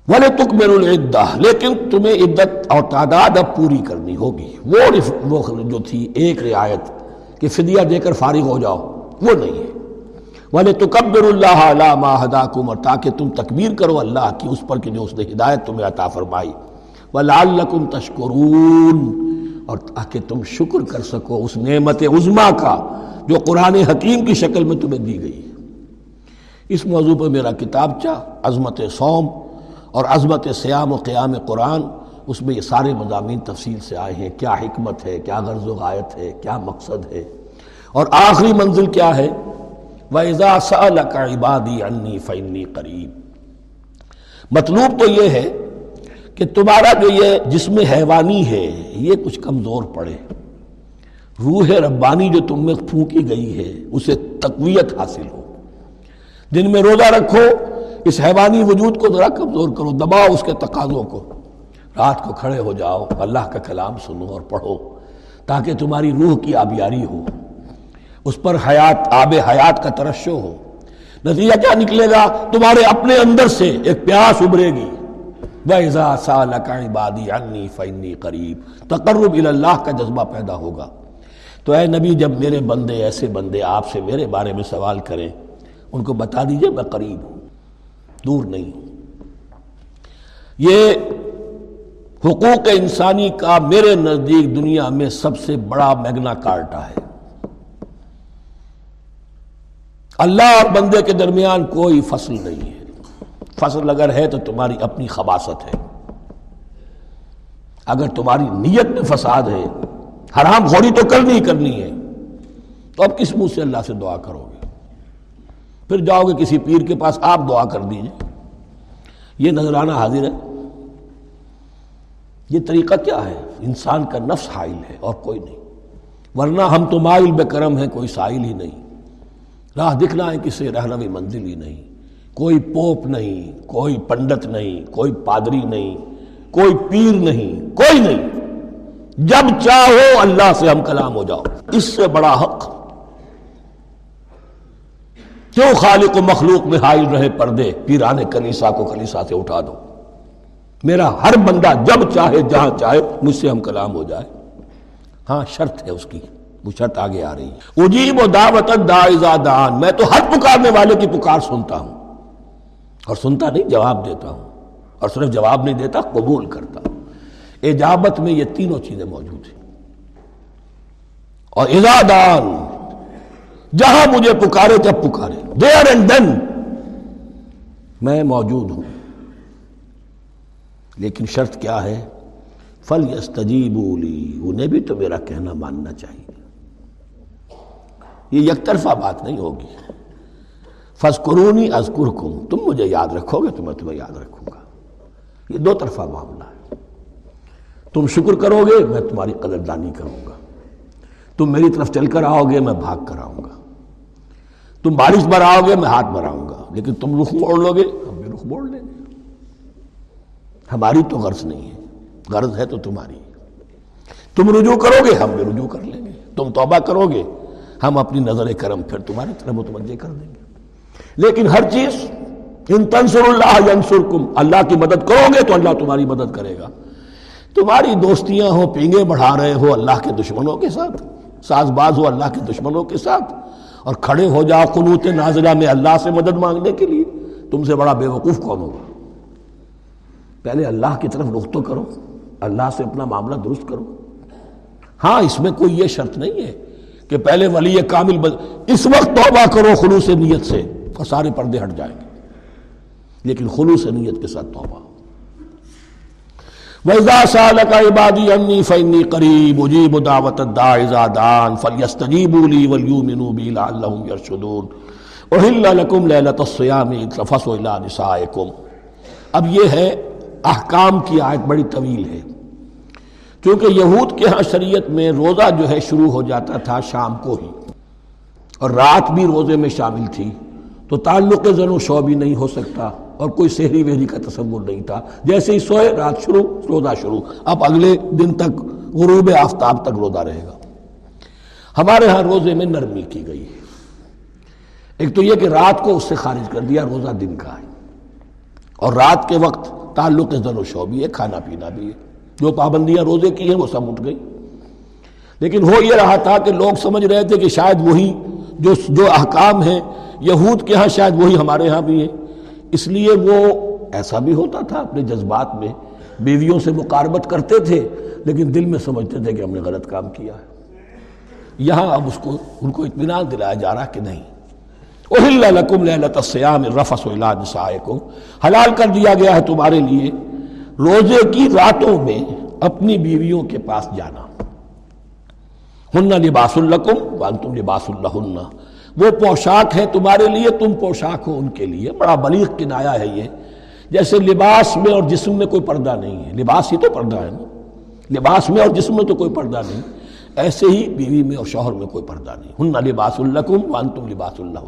بولے تک العدہ لیکن تمہیں عدت اور تعداد اب پوری کرنی ہوگی۔ وہ جو تھی ایک رعایت کہ فدیہ دے کر فارغ ہو جاؤ، وہ نہیں ہے۔ بولے تو کبر اللہ علامہ اور تاکہ تم تکبیر کرو اللہ کی، اس پر کہ جو اس نے ہدایت تمہیں عطا فرمائی۔ وہ لال تشکرون، اور تاکہ تم شکر کر سکو اس نعمت عظما کا جو قرآن حکیم کی شکل میں تمہیں دی گئی۔ اس موضوع پہ میرا کتاب چاہ عظمت سوم اور عظمت سیام و قیام قرآن، اس میں یہ سارے مضامین تفصیل سے آئے ہیں، کیا حکمت ہے، کیا غرض و غایت ہے، کیا مقصد ہے۔ اور آخری منزل کیا ہے؟ وَإِذَا سَأَلَكَ عِبَادِي عَنِّي فَإِنِّي قَرِيب۔ مطلوب تو یہ ہے کہ تمہارا جو یہ جسم حیوانی ہے، یہ کچھ کمزور پڑے۔ روح ربانی جو تم میں پھونکی گئی ہے، اسے تقویت حاصل ہو۔ دن میں روزہ رکھو اس حیوانی وجود کو ذرا کمزور کرو، دباؤ اس کے تقاضوں کو۔ رات کو کھڑے ہو جاؤ، اللہ کا کلام سنو اور پڑھو، تاکہ تمہاری روح کی آبیاری ہو۔ اس پر حیات، آب حیات کا ترشو ہو۔ نتیجہ کیا نکلے گا؟ تمہارے اپنے اندر سے ایک پیاس ابھرے گی۔ وَإِذَا سَالَكَ عِبَادِي عَنِّي فَإِنِّي قَرِيب۔ تقرب اللہ کا جذبہ پیدا ہوگا۔ تو اے نبی، جب میرے بندے، ایسے بندے آپ سے میرے بارے میں سوال کریں، ان کو بتا دیجیے میں قریب ہوں۔ دور نہیں ہوں۔ یہ حقوق انسانی کا میرے نزدیک دنیا میں سب سے بڑا میگنا کارٹا ہے۔ اللہ اور بندے کے درمیان کوئی فصل نہیں ہے۔ فصل اگر ہے تو تمہاری اپنی خباست ہے۔ اگر تمہاری نیت میں فساد ہے، حرام خوری تو کرنی ہی کرنی ہے۔ تو اب کس منہ سے اللہ سے دعا کرو گے؟ پھر جاؤ گے کسی پیر کے پاس، آپ دعا کر دیجیے۔ یہ نظرانہ حاضر ہے۔ یہ طریقہ کیا ہے؟ انسان کا نفس حائل ہے اور کوئی نہیں۔ ورنہ ہم تو مائل بے کرم ہیں، کوئی سائل ہی نہیں۔ راہ دکھنا ہے کسی رہنوی منزل ہی نہیں۔ کوئی پوپ نہیں، کوئی پنڈت نہیں، کوئی پادری نہیں، کوئی پیر نہیں، کوئی نہیں۔ جب چاہو اللہ سے ہم کلام ہو جاؤ۔ اس سے بڑا حق۔ کیوں خالق و مخلوق میں حائل رہے پردے؟ پیرانے کلیسا کو کلیسا سے اٹھا دو۔ میرا ہر بندہ جب چاہے، جہاں چاہے، مجھ سے ہم کلام ہو جائے۔ ہاں شرط ہے اس کی۔ وہ شرط آگے آ رہی ہے۔ اجیب و دعوت دان میں تو ہر پکارنے والے کی پکار سنتا ہوں۔ اور سنتا نہیں، جواب دیتا ہوں۔ اور صرف جواب نہیں دیتا، قبول کرتا ہوں۔ اجابت میں یہ تینوں چیزیں موجود ہیں۔ اور ازادان جہاں مجھے پکارے جب پکارے۔ دیر اینڈ دین میں موجود ہوں۔ لیکن شرط کیا ہے؟ فل یس انہیں بھی تو میرا کہنا ماننا چاہیے۔ یہ یک طرفہ بات نہیں ہوگی۔ فض قرونی تم مجھے یاد رکھو گے تو میں تمہیں یاد رکھوں گا۔ یہ دو طرفہ معاملہ ہے۔ تم شکر کرو گے، میں تمہاری قدردانی کروں گا۔ تم میری طرف چل کر آؤ گے، میں بھاگ کر آؤں گا۔ تم بارش بھر آؤ گے، میں ہاتھ بھراؤں گا۔ لیکن تم رخ موڑ لو گے، ہم بھی رخ موڑ لیں گے۔ ہماری تو غرض نہیں ہے۔ غرض ہے تو تمہاری۔ تم رجوع کرو گے، ہم بھی رجوع کر لیں گے۔ تم توبہ کرو گے، ہم اپنی نظر کرم پھر تمہاری طرف متوجہ کر دیں گے۔ لیکن ہر چیز، ان تنصر اللہ ینصرکم، اللہ کی مدد کرو گے تو اللہ تمہاری مدد کرے گا۔ تمہاری دوستیاں ہو پینگے بڑھا رہے ہو اللہ کے دشمنوں کے ساتھ، ساز باز ہو اللہ کے دشمنوں کے ساتھ۔ اور کھڑے ہو جاؤ قنوت نازلہ میں اللہ سے مدد مانگنے کے لیے، تم سے بڑا بے وقوف کون ہوگا؟ پہلے اللہ کی طرف رخ تو کرو، اللہ سے اپنا معاملہ درست کرو۔ ہاں اس میں کوئی یہ شرط نہیں ہے کہ پہلے ولی کامل بد... اس وقت توبہ کرو خلوص نیت سے، اور سارے پردے ہٹ جائیں گے۔ لیکن خلوص نیت کے ساتھ توبہ۔ وَإِذَا سَأَلَكَ عِبَادِي أَنِّي فَإِنِّي قَرِيبٌ أُجِيبُ دَعْوَةَ الدَّاعِ إِذَا دَعَانِ فَلْيَسْتَجِيبُوا لِي وَلْيُؤْمِنُوا بِي لَعَلَّهُمْ يَرْشُدُونَ أُحِلَّ لَكُمْ لَيْلَةَ الصِّيَامِ تَفَصُوا إِلَى نِسَائِكُمْ اب یہ ہے احکام کی آیت بڑی طویل ہے کیونکہ یہود کے ہاں شریعت میں روزہ جو ہے شروع ہو جاتا تھا شام کو ہی اور رات بھی روزے میں شامل تھی تو تعلق زن و شو بھی نہیں ہو سکتا اور کوئی سہری وہری کا تصور نہیں تھا۔ جیسے ہی سوئے، رات شروع، روزہ شروع۔ اب اگلے دن تک غروب آفتاب تک روزہ رہے گا۔ ہمارے ہاں روزے میں نرمی کی گئی۔ ہے ایک تو یہ کہ رات کو اس سے خارج کر دیا، روزہ دن کا ہے۔ اور رات کے وقت تعلق زن و شو بھی ہے، کھانا پینا بھی ہے۔ جو پابندیاں روزے کی ہیں، وہ سب اٹھ گئی۔ لیکن ہو یہ رہا تھا کہ لوگ سمجھ رہے تھے کہ شاید وہی جو جو احکام ہیں یہود کے ہاں شاید وہی ہمارے ہاں بھی ہیں اس لیے وہ ایسا بھی ہوتا تھا اپنے جذبات میں، بیویوں سے مقاربت کرتے تھے، لیکن دل میں سمجھتے تھے کہ ہم نے غلط کام کیا ہے۔ یہاں اب اس کو، ان کو اطمینان دلایا جا رہا کہ نہیں۔ رفس کو حلال کر دیا گیا ہے تمہارے لیے۔ روزے کی راتوں میں اپنی بیویوں کے پاس جانا۔ ہن لباس الکم وانتم لباس اللہ وہ پوشاک ہے تمہارے لیے، تم پوشاک ہو ان کے لیے۔ بڑا بلیغ کنایا ہے یہ۔ جیسے لباس میں اور جسم میں کوئی پردہ نہیں ہے۔ لباس ہی تو پردہ ہے نا۔ لباس میں اور جسم میں تو کوئی پردہ نہیں۔ ایسے ہی بیوی میں اور شوہر میں کوئی پردہ نہیں۔ ہن لباس الکم وان تم لباس اللہ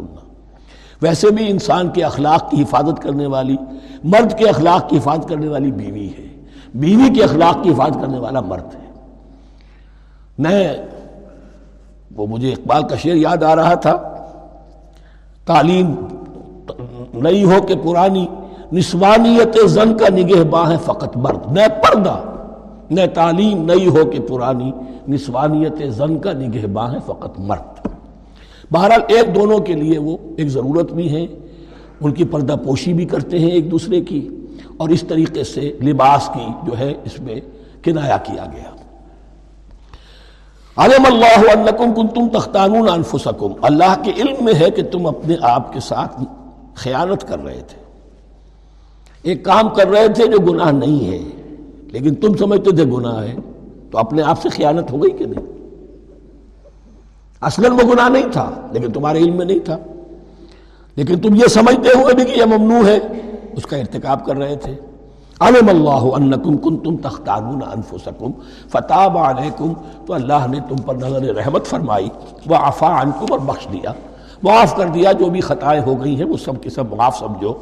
ویسے بھی انسان کے اخلاق کی حفاظت کرنے والی، مرد کے اخلاق کی حفاظت کرنے والی بیوی ہے۔ بیوی کے اخلاق کی حفاظت کرنے والا مرد ہے۔ میں وہ مجھے اقبال کا شعر یاد آ رہا تھا۔ تعلیم نئی ہو کہ پرانی نسوانیت زن کا نگہ باہ فقط مرد، نہ پردہ، نہ تعلیم نئی ہو کہ پرانی نسوانیت زن کا نگہ باہ فقط مرد۔ بہرحال ایک دونوں کے لیے وہ ایک ضرورت بھی ہے۔ ان کی پردہ پوشی بھی کرتے ہیں ایک دوسرے کی۔ اور اس طریقے سے لباس کی جو ہے اس میں کنایا کیا گیا۔ علم اللہ انکم کنتم تختانون انفسکم۔ اللہ کے علم میں ہے کہ تم اپنے آپ کے ساتھ خیانت کر رہے تھے۔ ایک کام کر رہے تھے جو گناہ نہیں ہے، لیکن تم سمجھتے تھے گناہ ہے، تو اپنے آپ سے خیانت ہو گئی کہ نہیں؟ اصلاً وہ گناہ نہیں تھا، لیکن تمہارے علم میں نہیں تھا۔ لیکن تم یہ سمجھتے ہوئے بھی کہ یہ ممنوع ہے، اس کا ارتکاب کر رہے تھے۔ علم اللہ انکم کنتم تختارون انفسکم، فتاب علیکم، تو اللہ نے تم پر نظر رحمت فرمائی، وعفا عنکم اور بخش دیا۔ معاف کر دیا، جو بھی خطائیں ہو گئی ہیں، وہ سب کے سب معاف سمجھو۔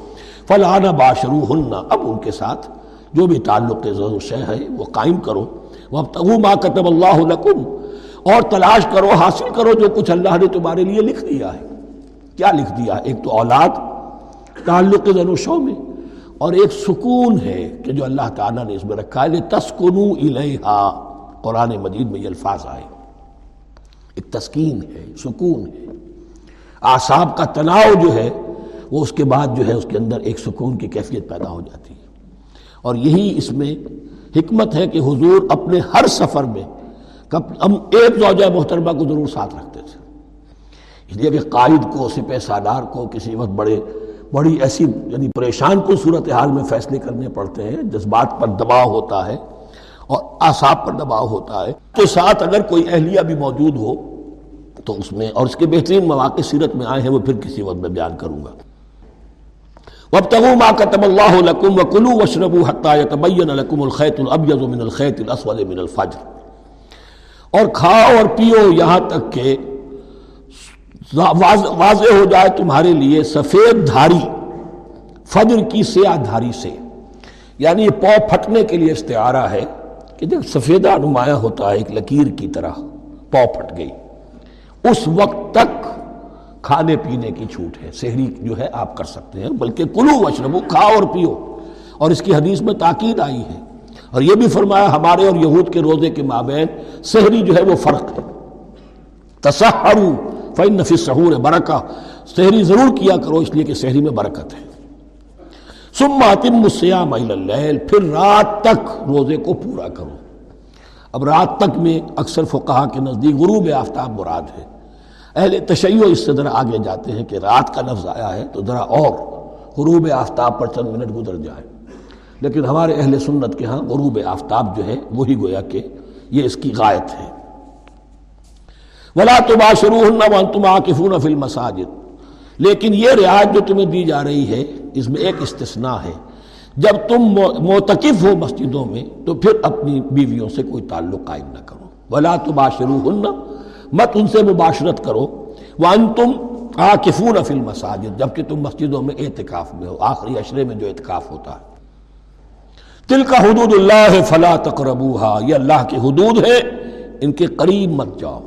فلانا باشروہن اب ان کے ساتھ جو بھی تعلق ضرور شے ہے وہ قائم کرو۔ وابتغوا ما کتب اللہ لکم اور تلاش کرو، حاصل کرو جو کچھ اللہ نے تمہارے لیے لکھ دیا ہے۔ کیا لکھ دیا ایک تو اولاد، تعلق ضرور شو میں۔ اور ایک سکون ہے کہ جو اللہ تعالیٰ نے اس میں رکھا ہے تسکنو الیہا قرآن مجید میں یہ الفاظ آئے ایک تسکین ہے سکون ہے۔ آساب کا تناؤ جو ہے، وہ اس کے بعد جو ہے، اس کے اندر ایک سکون کی کیفیت پیدا ہو جاتی ہے۔ اور یہی اس میں حکمت ہے کہ حضور اپنے ہر سفر میں ہم ایک زوجہ محترمہ کو ضرور ساتھ رکھتے تھے۔ اس لیے کہ قائد کو، سپہ سالار کو کسی وقت بڑے بڑی ایسی یعنی پریشان کو صورتحال میں فیصلے کرنے پڑتے ہیں۔ جذبات پر دباؤ ہوتا ہے اور آساب پر دباؤ ہوتا ہے۔ تو ساتھ اگر کوئی اہلیہ بھی موجود ہو، تو اس میں اور اس کے بہترین مواقع سیرت میں آئے ہیں، وہ پھر کسی وقت میں بیان کروں گا۔ وَابْتَغُوا مَا كَتَبَ اللَّهُ لَكُمْ وَكُلُوا وَاشْرَبُوا حَتَّى يَتَبَيَّنَ لَكُمُ الْخَيْطُ الْأَبْيَضُ مِنَ الْخَيْطِ الْأَسْوَدِ مِنَ الْفَجْرِ۔ اور کھاؤ اور پیو یہاں تک کہ واضح ہو جائے تمہارے لیے سفید دھاری، فجر کی سیاہ دھاری سے۔ یعنی یہ پو پھٹنے کے لیے استعارہ ہے کہ جب سفیدہ نمایاں ہوتا ہے ایک لکیر کی طرح پو پھٹ گئی۔ اس وقت تک کھانے پینے کی چھوٹ ہے۔ سحری جو ہے، آپ کر سکتے ہیں، بلکہ کلو وشربو کھاؤ اور پیو۔ اور اس کی حدیث میں تاکید آئی ہے۔ اور یہ بھی فرمایا، ہمارے اور یہود کے روزے کے مابین، سحری جو ہے، وہ فرق ہے۔ تصحرو فن نفی سہور برکا سحری ضرور کیا کرو، اس لیے کہ سحری میں برکت ہے۔ سماتم السیام اللیل پھر رات تک روزے کو پورا کرو۔ اب رات تک میں اکثر فقہا کے نزدیک غروب آفتاب مراد ہے۔ اہل تشیع اس سے ذرا آگے جاتے ہیں کہ رات کا لفظ آیا ہے تو ذرا اور غروب آفتاب پر چند منٹ گزر جائے۔ لیکن ہمارے اہل سنت کے ہاں غروب آفتاب جو ہے، وہی گویا کہ یہ اس کی غایت ہے۔ ولا تو باشرو تم آکفون فل مساجد لیکن یہ رعایت جو تمہیں دی جا رہی ہے، اس میں ایک استثناء ہے۔ جب تم موتقف ہو مسجدوں میں، تو پھر اپنی بیویوں سے کوئی تعلق قائم نہ کرو۔ ولا تو باشرو مت ان سے مباشرت کرو۔ وان تم آکفون فل مساجد جبکہ تم مسجدوں میں اعتکاف میں ہو۔ آخری اشرے میں جو اعتکاف ہوتا ہے۔ تل کا حدود اللہ فلا تقربوہا یہ اللہ کی حدود ہے ان کے قریب مت جاؤ۔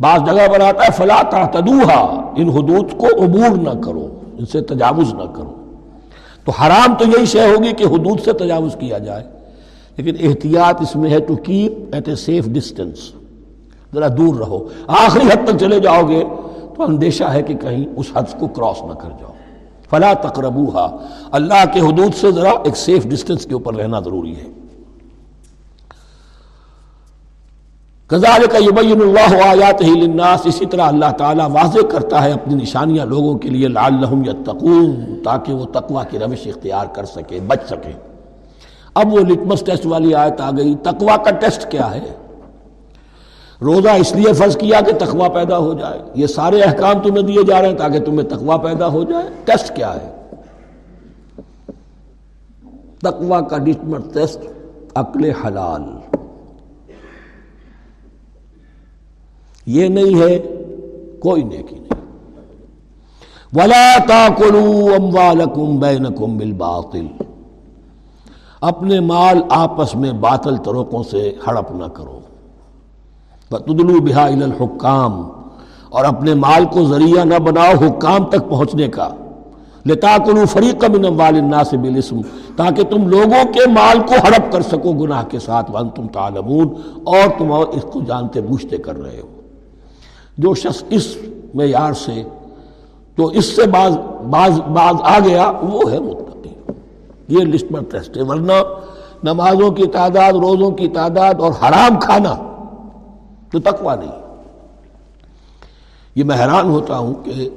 بعض جگہ پر آتا ہے، فلا تعتدوہا ان حدود کو عبور نہ کرو، ان سے تجاوز نہ کرو۔ تو حرام تو یہی شے ہوگی کہ حدود سے تجاوز کیا جائے۔ لیکن احتیاط اس میں ہے to keep at a safe distance ذرا دور رہو۔ آخری حد تک چلے جاؤ گے تو اندیشہ ہے کہ کہیں اس حد کو کراس نہ کر جاؤ۔ فلا تقربوہا اللہ کے حدود سے ذرا ایک سیف ڈسٹنس کے اوپر رہنا ضروری ہے۔ یبین اللہ آیات ہی للناس، اسی طرح اللہ تعالیٰ واضح کرتا ہے اپنی نشانیاں لوگوں کے لیے لعلہم یتقون، تاکہ وہ تقوی کی روش اختیار کر سکے، بچ سکے۔ اب وہ لٹمس ٹیسٹ والی آیت آ گئی۔ تقوی کا ٹیسٹ کیا ہے؟ روزہ اس لیے فرض کیا کہ تقوی پیدا ہو جائے۔ یہ سارے احکام تمہیں دیے جا رہے ہیں تاکہ تمہیں تقوی پیدا ہو جائے۔ ٹیسٹ کیا ہے؟ تقوی کا ٹیسٹ عقل حلال۔ یہ نہیں ہے، کوئی نیکی نہیں۔ ولا تاکلوا اموالکم بینکم بالباطل۔ اپنے مال آپس میں باطل طرقوں سے ہڑپ نہ کرو۔ تدلو بہا الحکام اور اپنے مال کو ذریعہ نہ بناؤ حکام تک پہنچنے کا۔ لتا کنو فریق من اموال الناس بالاسم تاکہ تم لوگوں کے مال کو ہڑپ کر سکو گناہ کے ساتھ۔ وان تم تعلمون۔ اور تم اس کو جانتے بوجھتے کر رہے ہو۔ جو شخص اس معیار سے تو اس سے بعض بعض بعض آ گیا، وہ ہے متقی۔ یہ لسٹ پر ٹیسٹ ہے۔ ورنہ نمازوں کی تعداد، روزوں کی تعداد اور حرام کھانا تو تقوی نہیں۔ یہ میں حیران ہوتا ہوں کہ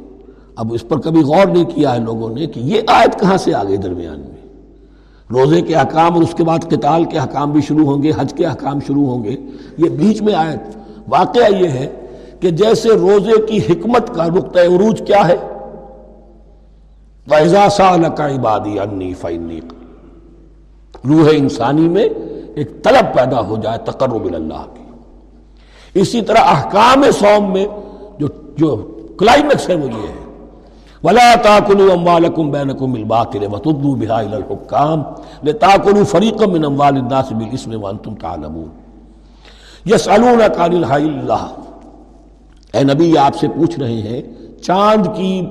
اب اس پر کبھی غور نہیں کیا ہے لوگوں نے کہ یہ آیت کہاں سے آ گئی درمیان میں۔ روزے کے حکام اور اس کے بعد قتال کے حکام بھی شروع ہوں گے، حج کے حکام شروع ہوں گے۔ یہ بیچ میں آیت۔ واقعہ یہ ہے کہ جیسے روزے کی حکمت کا نقطۂ عروج کیا ہے؟ ویزا سال کا عبادی انی فنی روح انسانی میں ایک طلب پیدا ہو جائے تقرب اللہ کی۔ اسی طرح احکام سوم میں جو جو کلائمیکس ہے وہ یہ ہے۔ ولا تاکلوا اموالکم بینکم بالباطل وتدلوا بها الى الحكام۔ لتاكلوا فريقا من اموال الناس بالاسم وانتم تعلمون۔ يسالونك عن الحي الله۔ اے نبی آپ سے پوچھ رہے ہیں چاند کی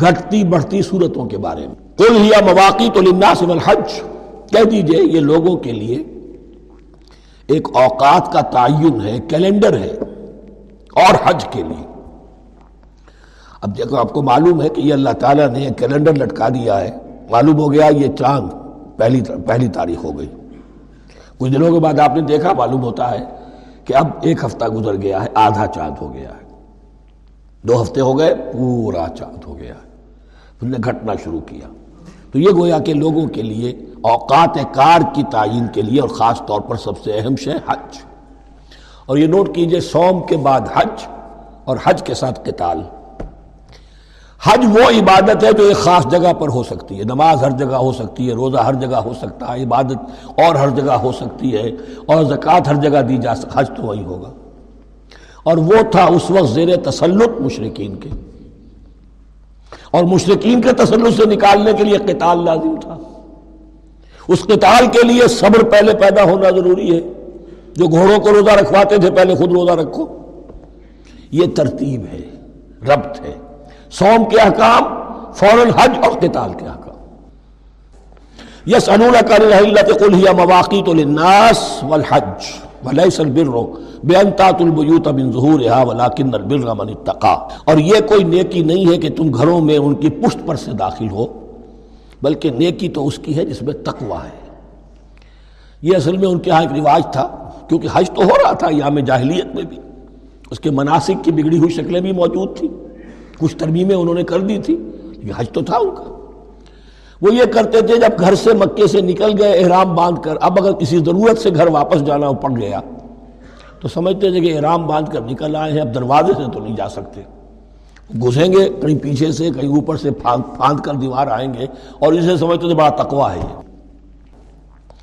گھٹتی بڑھتی صورتوں کے بارے میں۔ قل هي مواقيت للناس والحج۔ کہہ دیجیے، یہ لوگوں کے لیے ایک اوقات کا تعین ہے، کیلنڈر ہے، اور حج کے لیے۔ اب دیکھو، آپ کو معلوم ہے کہ یہ اللہ تعالیٰ نے کیلنڈر لٹکا دیا ہے۔ معلوم ہو گیا، یہ چاند پہلی پہلی تاریخ ہو گئی۔ کچھ دنوں کے بعد آپ نے دیکھا، معلوم ہوتا ہے کہ اب ایک ہفتہ گزر گیا ہے، آدھا چاند ہو گیا ہے۔ دو ہفتے ہو گئے، پورا چاند ہو گیا۔ ہے پھر نے گھٹنا شروع کیا۔ تو یہ گویا کہ لوگوں کے لیے، اوقات کار کی تعین کے لیے اور خاص طور پر سب سے اہم شے حج۔ اور یہ نوٹ کیجیے سوم کے بعد حج اور حج کے ساتھ قتال۔ حج وہ عبادت ہے جو ایک خاص جگہ پر ہو سکتی ہے۔ نماز ہر جگہ ہو سکتی ہے، روزہ ہر جگہ ہو سکتا ہے، عبادت اور ہر جگہ ہو سکتی ہے اور زکوٰۃ ہر جگہ دی جا سکتی حج تو وہی ہوگا۔ اور وہ تھا اس وقت زیر تسلط مشرقین کے۔ اور مشرقین کے تسلط سے نکالنے کے لیے قتال لازم تھا۔ اس قتال کے لیے صبر پہلے پیدا ہونا ضروری ہے۔ جو گھوڑوں کو روزہ رکھواتے تھے پہلے خود روزہ رکھو۔ یہ ترتیب ہے، ربط ہے۔ سوم کے احکام، فوراً حج اور قتال کے احکام۔ یس انولہ مواقع تو للناس والحج۔ ولیس البر بے انتات البیوت من ظہورها ولکن البر من اتقا۔ اور یہ کوئی نیکی نہیں ہے کہ تم گھروں میں ان کی پشت پر سے داخل ہو، بلکہ نیکی تو اس کی ہے جس میں تقوی ہے۔ یہ اصل میں ان کے ہاں ایک رواج تھا، کیونکہ حج تو ہو رہا تھا یام جاہلیت میں بھی۔ اس کے مناسک کی بگڑی ہوئی شکلیں بھی موجود تھیں۔ کچھ ترمیمیں انہوں نے کر دی تھی لیکن حج تو تھا ان کا۔ وہ یہ کرتے تھے جب گھر سے مکے سے نکل گئے، احرام باندھ کر۔ اب اگر کسی ضرورت سے گھر واپس جانا پڑ گیا۔ تو سمجھتے تھے کہ احرام باندھ کر نکل آئے ہیں، اب دروازے سے تو نہیں جا سکتے۔ گھسیں گے، کہیں پیچھے سے، کہیں اوپر سے پھاند کر دیوار آئیں گے۔ اور اسے سمجھتے تھے بڑا تقوا ہے یہ۔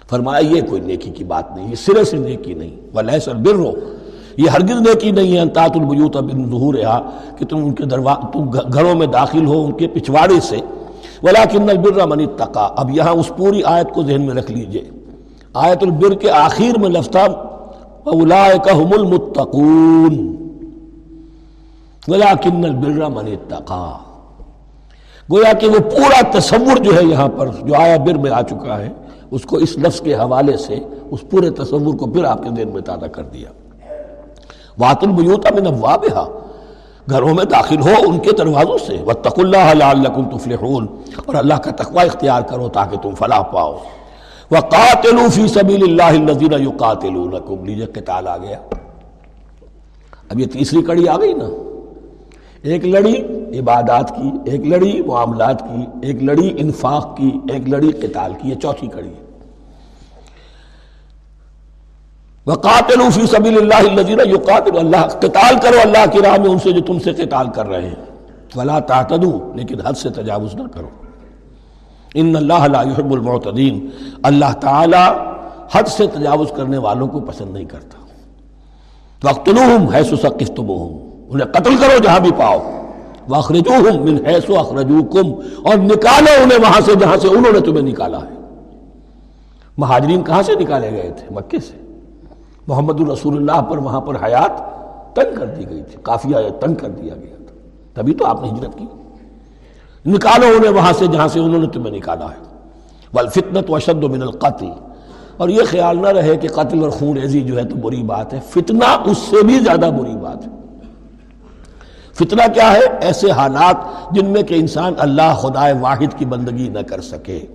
فرمایا، یہ کوئی نیکی کی بات نہیں، یہ سرے سے نیکی نہیں۔ وہ سر بر ہو یہ ہرگز نیکی نہیں ہے۔ انتاط البیوت بن ظہور کہ تم ان کے تم گھروں میں داخل ہو، ان کے پچھواڑے سے۔ ولیکن البر من اتقا اب یہاں اس پوری آیت کو ذہن میں رکھ لیجیے۔ آیت البر کے آخر میں لفظ تھا اولئک المتقون۔ ولیکن البر من اتقا گویا کہ وہ پورا تصور جو ہے یہاں پر، جو آیا بر میں آ چکا ہے، اس کو اس لفظ کے حوالے سے، اس پورے تصور کو پھر آپ کے دین میں تازہ کر دیا۔ وات البیوتا من ابوابہا گھروں میں داخل ہو ان کے دروازوں سے۔ وَاتَّقُوا اللَّهَ لَعَلَّكُمْ تُفْلِحُونَ۔ اور اللہ کا تقوی اختیار کرو تاکہ تم فلاح پاؤ۔ وَقَاتِلُوا فِي سَبِيلِ اللَّهِ الَّذِينَ يُقَاتِلُونَكُمْ۔ لیجیے قتال آ گیا۔ اب یہ تیسری کڑی آ گئی نا۔ ایک لڑی عبادات کی، ایک لڑی معاملات کی، ایک لڑی انفاق کی، ایک لڑی قتال کی۔ یہ چوتھی کڑی ہے۔ وَقَاتِلُوا فِي سَبِيلِ اللَّهِ الَّذِينَ يُقَاتِلُوا اللہ. قتال کرو اللہ کی راہ میں ان سے جو تم سے قتال کر رہے ہیں. وَلَا تَعْتَدُوا، لیکن حد سے تجاوز نہ کرو. ان اللہ لا يحب المعتدین. اللہ تعالی حد سے تجاوز کرنے والوں کو پسند نہیں کرتا. وَقْتُلُوهُمْ حَيْسُ سَقِفْتُمُوهُمْ انہیں قتل کرو جہاں بھی پاؤ. وَأَخْرِجُوهُمْ مِنْ حَيْسُ أَخْرَجُوكُمْ اور نکالو انہیں وہاں سے جہاں سے انہوں نے تمہیں نکالا ہے. مہاجرین کہاں سے نکالے گئے تھے؟ مکے سے. محمد الرسول اللہ پر وہاں پر حیات تنگ کر دی گئی تھی کافی تنگ کر دیا گیا تھا۔ تبھی تو آپ نے ہجرت کی۔ نکالو انہیں وہاں سے جہاں سے انہوں نے تمہیں نکالا ہے۔ والفتنت وشد من القتل۔ اور یہ خیال نہ رہے کہ قتل اور خون ریزی جو ہے تو بری بات ہے۔ فتنہ اس سے بھی زیادہ بری بات ہے۔ فتنہ کیا ہے؟ ایسے حالات جن میں کہ انسان اللہ خدا واحد کی بندگی نہ کر سکے۔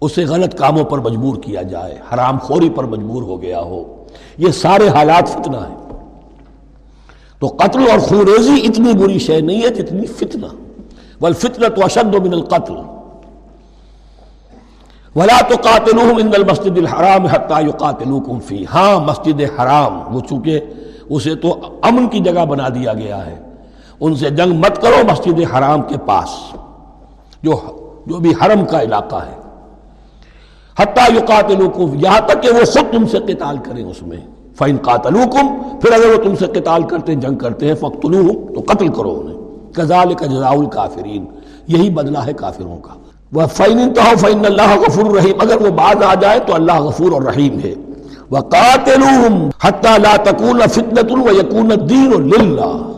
اسے غلط کاموں پر مجبور کیا جائے، حرام خوری پر مجبور ہو گیا ہو۔ یہ سارے حالات فتنہ ہیں۔ تو قتل اور خوریزی اتنی بری شے نہیں ہے جتنی فتنہ۔ والفتنہ تو اشد من القتل۔ ولا تو قاتل المسجد الحرام حتى يقاتلوكم فی ہاں مسجد حرام، وہ چونکہ اسے تو امن کی جگہ بنا دیا گیا ہے۔ ان سے جنگ مت کرو مسجد حرام کے پاس، جو جو بھی حرم کا علاقہ ہے۔ حتیٰ یقاتلوکم، یہاں تک کہ وہ خود تم سے قتال کریں اس میں۔ فَإِن قَاتَلُوكُمْ پھر اگر وہ تم سے قتال کرتے ہیں جنگ کرتے ہیں فَقْتُلُوهُمْ تو قتل کرو انہیں۔ كَذَلِكَ جَزَاءُ الْكَافِرِينَ یہی بدلہ ہے کافروں کا۔ وَفَإِنِ انْتَهَوْا فَإِنَّ اللَّهَ غَفُورٌ رَحِيمٌ۔ اگر وہ بعد آ جائے، تو اللہ غفور اور رحیم ہے۔ وَقَاتِلُوهُمْ حَتَّى لَا تَكُونَ فِتْنَةٌ وَيَكُونَ الدِّينُ لِلَّهِ۔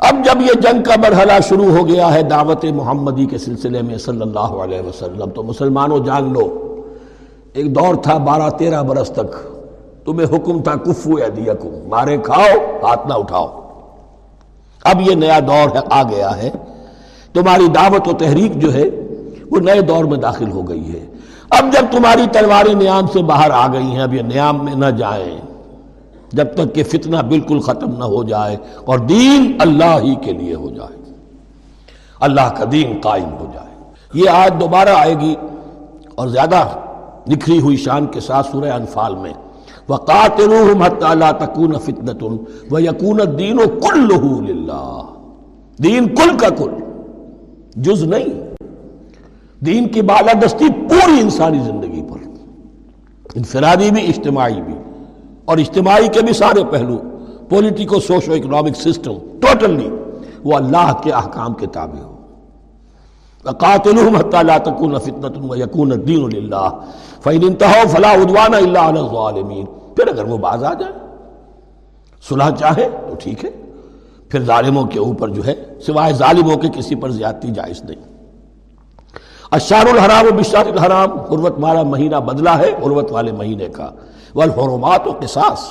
اب جب یہ جنگ کا مرحلہ شروع ہو گیا ہے دعوت محمدی کے سلسلے میں صلی اللہ علیہ وسلم، تو مسلمانوں جان لو، ایک دور تھا بارہ تیرہ برس تک، تمہیں حکم تھا کفو ایدیکم، مارے کھاؤ، ہاتھ نہ اٹھاؤ۔ اب یہ نیا دور ہے، آ گیا ہے۔ تمہاری دعوت و تحریک جو ہے، وہ نئے دور میں داخل ہو گئی ہے۔ اب جب تمہاری تلواری نیام سے باہر آ گئی ہیں، اب یہ نیام میں نہ جائیں۔ جب تک کہ فتنہ بالکل ختم نہ ہو جائے اور دین اللہ ہی کے لیے ہو جائے۔ اللہ کا دین قائم ہو جائے۔ یہ آج دوبارہ آئے گی اور زیادہ نکھری ہوئی شان کے ساتھ سورہ انفال میں۔ وَقَاتِلُوهُمْ حَتَّى لَا تَكُونَ فِتْنَةٌ وَيَكُونَ الدِّينُ كُلُّهُ لِلَّهِ۔ دین کل کا کل، جز نہیں۔ دین کی بالادستی پوری انسانی زندگی پر۔ انفرادی بھی، اجتماعی بھی۔ اور اجتماعی کے بھی سارے پہلو politico socio economic system totally وہ اللہ کے احکام کے تابع ہو قاتلهم حتى لا تكون فتنه ويكون الدين لله فان انتهوا فلا عدوان الا على الظالمين۔ پھر اگر وہ باز آ جائے، صلح چاہے تو ٹھیک ہے، پھر ظالموں کے اوپر جو ہے، سوائے ظالموں کے کسی پر زیادتی جائز نہیں۔ اشار الحرام و بشار الحرام حروت والا مہینہ بدلا ہے حروت والے مہینے کا۔ والحرمات و قصاص،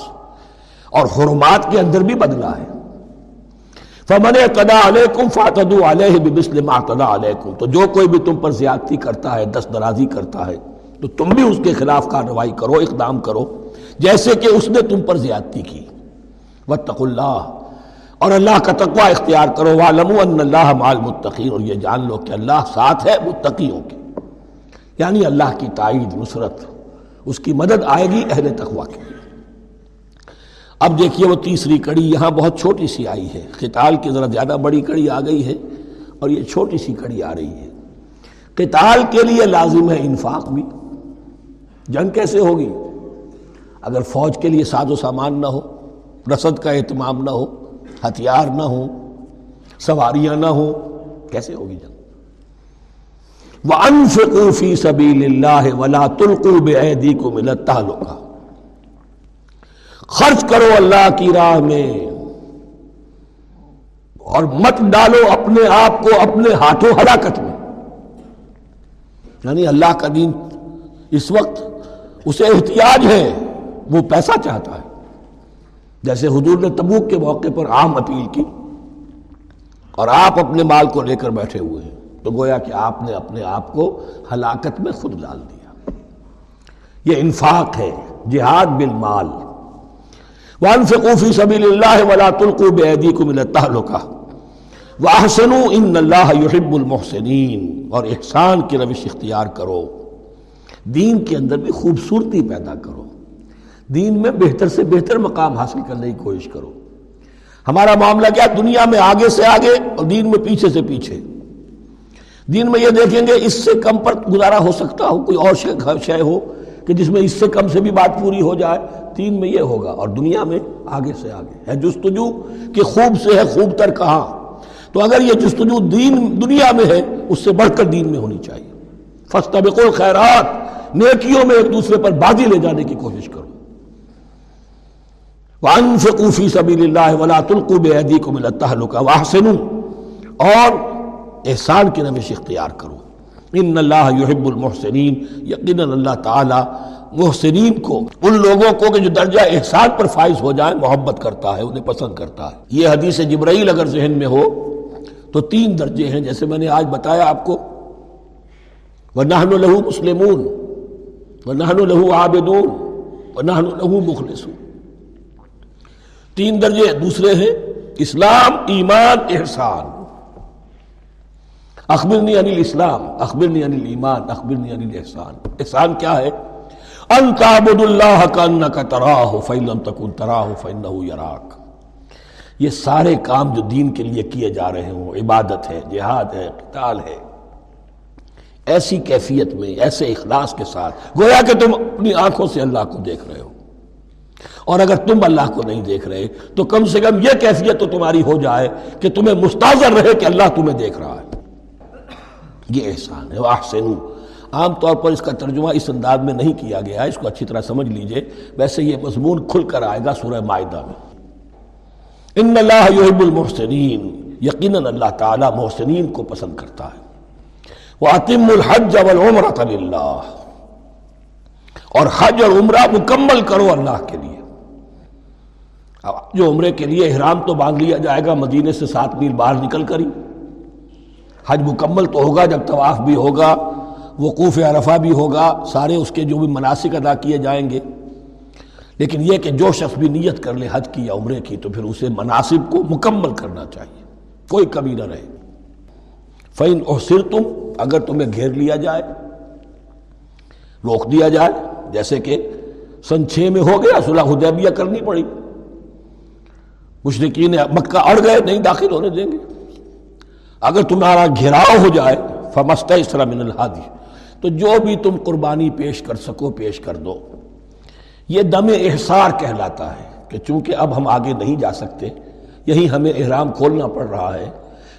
اور حرمات کے اندر بھی بدلا ہے۔ فمن قدا علیکم فاتدو علیہ بمثل ما قدا علیکم تو جو کوئی بھی تم پر زیادتی کرتا ہے، دست درازی کرتا ہے، تو تم بھی اس کے خلاف کارروائی کرو، اقدام کرو، جیسے کہ اس نے تم پر زیادتی کی۔ واتقوا اللہ اور اللہ کا تقوی اختیار کرو۔ وَعْلَمُوا أَنَّ اللَّهَ مَعَ الْمُتَّقِينَ، اور یہ جان لو کہ اللہ ساتھ ہے متقیوں کے۔ یعنی اللہ کی تائید، نصرت۔ اس کی مدد آئے گی اہل تقوی کے لیے۔ اب دیکھیے وہ تیسری کڑی یہاں بہت چھوٹی سی آئی ہے۔ قتال کی ذرا زیادہ بڑی کڑی آ گئی ہے اور یہ چھوٹی سی کڑی آ رہی ہے۔ قتال کے لیے لازم ہے انفاق بھی۔ جنگ کیسے ہوگی؟ اگر فوج کے لیے ساز و سامان نہ ہو رسد کا اہتمام نہ ہو، ہتھیار نہ ہوں سواریاں نہ ہوں، کیسے ہوگی جنگ؟ وَأَنفِقُوا فِي سَبِيلِ اللَّهِ وَلَا تُلْقُوا بِعَيْدِيكُمْ إِلَى التَّهْلُكَةِ خرچ کرو اللہ کی راہ میں اور مت ڈالو اپنے آپ کو اپنے ہاتھوں ہلاکت میں یعنی اللہ کا دین اس وقت اسے احتیاج ہے، وہ پیسہ چاہتا ہے۔ جیسے حضور نے تبوک کے موقع پر عام اپیل کی اور آپ اپنے مال کو لے کر بیٹھے ہوئے ہیں۔ تو گویا کہ آپ نے اپنے آپ کو ہلاکت میں خود ڈال دیا۔ یہ انفاق ہے، جہاد بالمال۔ وَأَنفِقُوا فِي سَبِيلِ اللَّهِ وَلَا تُلْقُوا بِأَيْدِيكُمْ إِلَى التَّهْلُكَةِ وَأَحْسِنُوا إِنَّ اللَّهَ يُحِبُّ الْمُحْسِنِينَ۔ اور احسان کی روش اختیار کرو۔ دین کے اندر بھی خوبصورتی پیدا کرو۔ دین میں بہتر سے بہتر مقام حاصل کرنے کی کوشش کرو۔ ہمارا معاملہ کیا؟ دنیا میں آگے سے آگے اور دین میں پیچھے سے پیچھے۔ دین میں یہ دیکھیں گے اس سے کم پر گزارا ہو سکتا ہو، کوئی اور شے ہو کہ جس میں اس سے کم سے بھی بات پوری ہو جائے۔ دین میں یہ ہوگا اور دنیا میں آگے سے آگے۔ ہے جستجو کہ خوب سے ہے، خوب تر کہاں۔ تو اگر یہ جستجو دین، دنیا میں ہے، اس سے بڑھ کر دین میں ہونی چاہیے۔ فستبق الخیرات، نیکیوں میں ایک دوسرے پر بازی لے جانے کی کوشش کرو۔ وَأَنفِقُوا فِي سَبِيلِ اللَّهِ وَلَا تُلْقُوا بِأَيْدِيكُمْ إِلَى وَأَحْسِنُوا۔ اور احسان کی روش اختیار کرو۔ ان اللہ یحب المحسنین، یقینا اللہ تعالی محسنین کو، ان لوگوں کو کہ جو درجہ احسان پر فائز ہو جائے محبت کرتا ہے، انہیں پسند کرتا ہے۔ یہ حدیث جبرائیل اگر ذہن میں ہو، تو تین درجے ہیں، جیسے میں نے آج بتایا آپ کو۔ وَنَحْنُ لَهُ مُسْلِمُونَ، وَنَحْنُ لَهُ عَابِدُونَ، وَنَحْنُ لَهُ مُخْلِصُونَ۔ تین درجے، دوسرے ہیں، اسلام، ایمان، احسان۔ اخبرنی عن الاسلام، اخبرنی عن الایمان اخبرنی عن الاحسان۔ احسان کیا ہے؟ ان تعبد اللہ کانک تراہ فإن لم تکن تراہ فإنه یراک۔ یہ سارے کام جو دین کے لیے کیے جا رہے ہوں، عبادت ہے، جہاد ہے، قتال ہے۔ ایسی کیفیت میں، ایسے اخلاص کے ساتھ، گویا کہ تم اپنی آنکھوں سے اللہ کو دیکھ رہے ہو۔ اور اگر تم اللہ کو نہیں دیکھ رہے، تو کم سے کم یہ کیفیت تو تمہاری ہو جائے کہ تمہیں مستاظر رہے کہ اللہ تمہیں دیکھ رہا ہے۔ یہ احسان ہے احسن عام طور پر اس کا ترجمہ اس انداز میں نہیں کیا گیا ہے اس کو اچھی طرح سمجھ لیجیے۔ ویسے یہ مضمون کھل کر آئے گا سورہ معاہدہ میں۔ ان اللہ یحب المحسنین، یقیناً اللہ تعالی محسنین کو پسند کرتا ہے۔ وَأَتِمُّ الْحَجَّ وَالْعُمْرَةَ لِلَّهِ۔ اور حج اور عمرہ مکمل کرو اللہ کے لیے۔ جو عمرے کے لیے احرام تو باندھ لیا جائے گا، مدینے سے سات میل باہر نکل کر ہی۔ حج مکمل تو ہوگا، جب طواف بھی ہوگا، وقوف عرفہ بھی ہوگا، سارے اس کے جو بھی مناسک ادا کیے جائیں گے۔ لیکن یہ کہ جو شخص بھی نیت کر لے حج کی یا عمرے کی، تو پھر اسے مناسب کو مکمل کرنا چاہیے۔ کوئی کمی نہ رہے۔ فین اور سر تم اگر تمہیں گھیر لیا جائے، روک دیا جائے، جیسے کہ سن چھ میں ہو گیا، صلح حدیبیہ کرنی پڑی۔ مشرقین مکہ اڑ گئے، نہیں داخل ہونے دیں گے۔ اگر تمہارا گھیراؤ ہو جائے فمست اسرا من الحادی تو جو بھی تم قربانی پیش کر سکو، پیش کر دو۔ یہ دم احسار کہلاتا ہے کہ چونکہ اب ہم آگے نہیں جا سکتے، یہی ہمیں احرام کھولنا پڑ رہا ہے،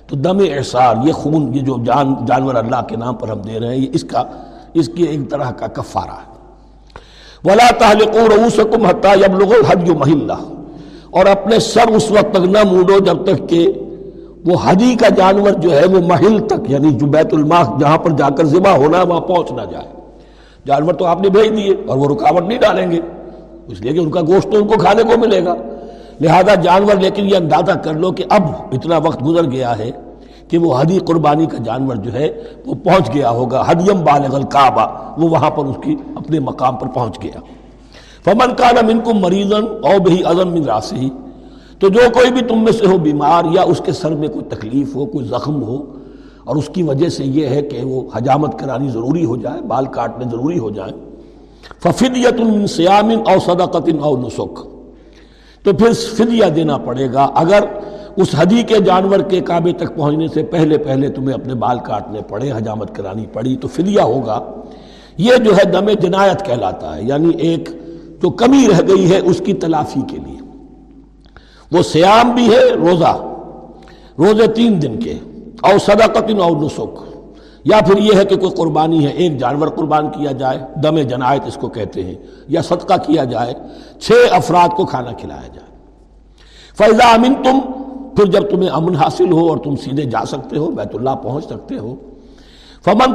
تو دم احسار یہ خون، یہ جو جان، جانور اللہ کے نام پر ہم دے رہے ہیں، یہ اس کا، اس کی ایک طرح کا کفارہ ہے۔ ولا تعلقوا رؤوسكم حتى يبلغ الحج محلہ اور اپنے سر اس وقت تک نہ موڑو جب تک کہ وہ ہدی کا جانور جو ہے وہ محل تک یعنی جو بیت الماح جہاں پر جا کر ذبح ہونا ہے، وہاں پہنچ نہ جائے۔ جانور تو آپ نے بھیج دیے اور وہ رکاوٹ نہیں ڈالیں گے۔ اس لیے کہ ان کا گوشت تو ان کو کھانے کو ملے گا۔ لہذا جانور، لیکن یہ اندازہ کر لو کہ اب اتنا وقت گزر گیا ہے کہ وہ حدی قربانی کا جانور جو ہے وہ پہنچ گیا ہوگا، حدیم بالغ الکعبہ۔ وہ وہاں پر اس کی اپنے مقام پر پہنچ گیا۔ فمن کا نہ من کو مریضن او بہی عظم من راسی تو جو کوئی بھی تم میں سے ہو بیمار یا اس کے سر میں کوئی تکلیف ہو، کوئی زخم ہو، اور اس کی وجہ سے یہ ہے کہ وہ حجامت کرانی ضروری ہو جائے، بال کاٹنے ضروری ہو جائیں ففدیت سیام او صدقت او نسخ تو پھر فدیہ دینا پڑے گا۔ اگر اس حدی کے جانور کے کعبے تک پہنچنے سے پہلے پہلے تمہیں اپنے بال کاٹنے پڑے، حجامت کرانی پڑی، تو فدیہ ہوگا۔ یہ جو ہے دم جنایت کہلاتا ہے یعنی ایک جو کمی رہ گئی ہے اس کی تلافی کے لیے۔ وہ سیام بھی ہے روزہ، روزے تین دن کے اور صدقت اور نسخ یا پھر یہ ہے کہ کوئی قربانی ہے، ایک جانور قربان کیا جائے، دم جنایت اس کو کہتے ہیں، یا صدقہ کیا جائے، چھ افراد کو کھانا کھلایا جائے۔ فیضا امن تم پھر جب تمہیں امن حاصل ہو اور تم سیدھے جا سکتے ہو، بیت اللہ پہنچ سکتے ہو۔ فمن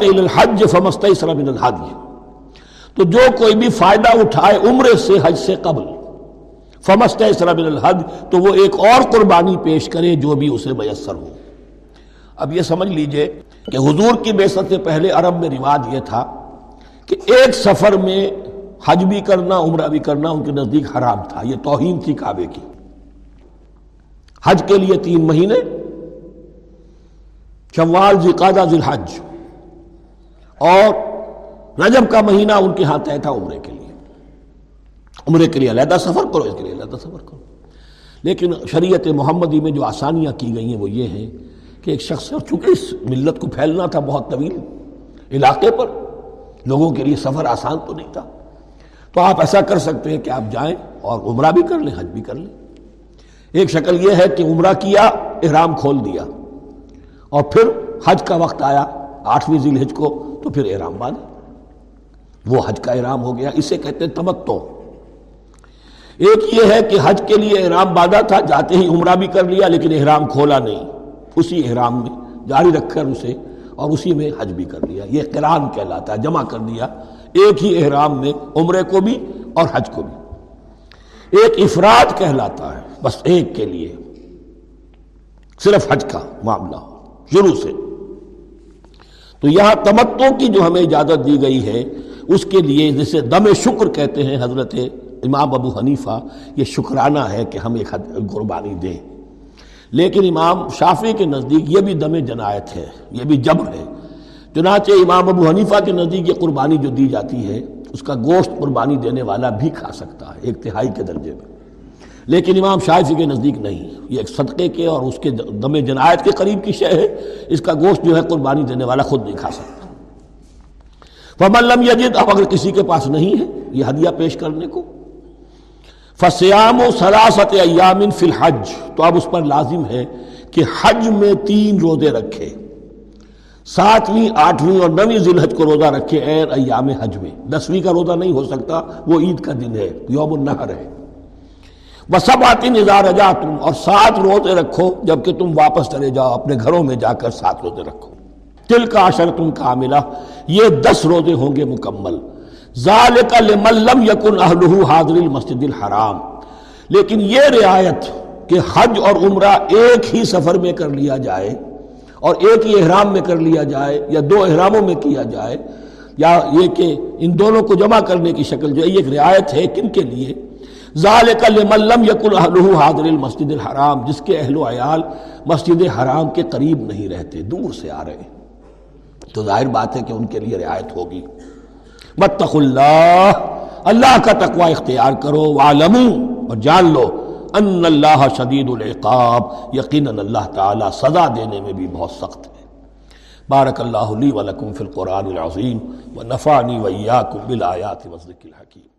الحج فمست من الحج تو جو کوئی بھی فائدہ اٹھائے عمرے سے حج سے قبل فمست من الحج تو وہ ایک اور قربانی پیش کرے جو بھی اسے میسر ہو۔ اب یہ سمجھ لیجیے کہ حضور کی بیست سے پہلے عرب میں رواج یہ تھا کہ ایک سفر میں حج بھی کرنا، عمرہ بھی کرنا ان کے نزدیک حرام تھا۔ یہ توہین تھی کعبے کی۔ حج کے لیے تین مہینے، شوال ذکادہ ذی الحج اور رجب کا مہینہ ان کے ہاں طے تھا عمرے کے۔ عمرے کے لیے علیحدہ سفر کرو، اس کے لیے علیحدہ سفر کرو۔ لیکن شریعت محمدی میں جو آسانیاں کی گئی ہیں وہ یہ ہیں کہ ایک شخص اور چونکہ اس ملت کو پھیلنا تھا بہت طویل علاقے پر، لوگوں کے لیے سفر آسان تو نہیں تھا۔ تو آپ ایسا کر سکتے ہیں کہ آپ جائیں اور عمرہ بھی کر لیں، حج بھی کر لیں۔ ایک شکل یہ ہے کہ عمرہ کیا، احرام کھول دیا۔ اور پھر حج کا وقت آیا، آٹھویں ذیل حج کو تو پھر احرام باندھے وہ حج کا احرام ہو گیا۔ اسے کہتے ہیں تمتو ایک یہ ہے کہ حج کے لیے احرام باندھا تھا، جاتے ہی عمرہ بھی کر لیا، لیکن احرام کھولا نہیں۔ اسی احرام میں جاری رکھ کر اسے اور اسی میں حج بھی کر لیا۔ یہ قرآن کہلاتا ہے جمع کر دیا ایک ہی احرام میں، عمرے کو بھی اور حج کو بھی۔ ایک افراد کہلاتا ہے، بس ایک کے لیے۔ صرف حج کا معاملہ، شروع سے۔ تو یہاں تمتوں کی جو ہمیں اجازت دی گئی ہے، اس کے لیے جسے دم شکر کہتے ہیں، حضرت امام ابو حنیفہ، یہ شکرانہ ہے کہ ہم ایک قربانی دیں۔ لیکن امام شافی کے نزدیک یہ بھی دم جنایت ہے، یہ بھی جبر ہے۔ چنانچہ امام ابو حنیفہ کے نزدیک یہ قربانی جو دی جاتی ہے، اس کا گوشت قربانی دینے والا بھی کھا سکتا ہے، ایک تہائی کے درجے میں۔ لیکن امام شافی کے نزدیک نہیں، یہ ایک صدقے کے اور اس کے دم جنایت کے قریب کی شے ہے۔ اس کا گوشت جو ہے قربانی دینے والا خود نہیں کھا سکتا۔ فملم یجد، اب اگر کسی کے پاس نہیں ہے، یہ ہدیہ پیش کرنے کو۔ فسیام و سراست ایامن فی الحج۔ تو اب اس پر لازم ہے کہ حج میں تین روزے رکھے۔ ساتویں، آٹھویں اور نویں ذلحج کو روزہ رکھے این ایام حج میں۔ دسویں کا روزہ نہیں ہو سکتا، وہ عید کا دن ہے، یوم النحر ہے۔ وہ سب آتی نظار جا تم اور سات روزے رکھو جبکہ تم واپس چلے جاؤ، اپنے گھروں میں جا کر سات روزے رکھو۔ تل کا اشر تم کا ملا یہ دس روزے ہوں گے مکمل۔ ذالک لمن لم یکن اہلہ حاضر المسجد الحرام۔ لیکن یہ رعایت کہ حج اور عمرہ ایک ہی سفر میں کر لیا جائے اور ایک ہی احرام میں کر لیا جائے یا دو احراموں میں کیا جائے، یا یہ کہ ان دونوں کو جمع کرنے کی شکل جو ہے، یہ ایک رعایت ہے کن کے لیے؟ ذالک لمن لم یکن اہلہ حاضر المسجد الحرام۔ جس کے اہل و عیال مسجد حرام کے قریب نہیں رہتے، دور سے آ رہے ہیں۔ تو ظاہر بات ہے کہ ان کے لیے رعایت ہوگی۔ بتخ اللہ اللہ کا تقوی اختیار کرو، وعلمو، اور جان لو ان اللہ شدید العقاب، یقیناً اللہ تعالی سزا دینے میں بھی بہت سخت ہے۔ بارک اللہ لی ولکم فی القرآن العظیم و نفعنی و ایاکم بالآیات وذکر الحکیم۔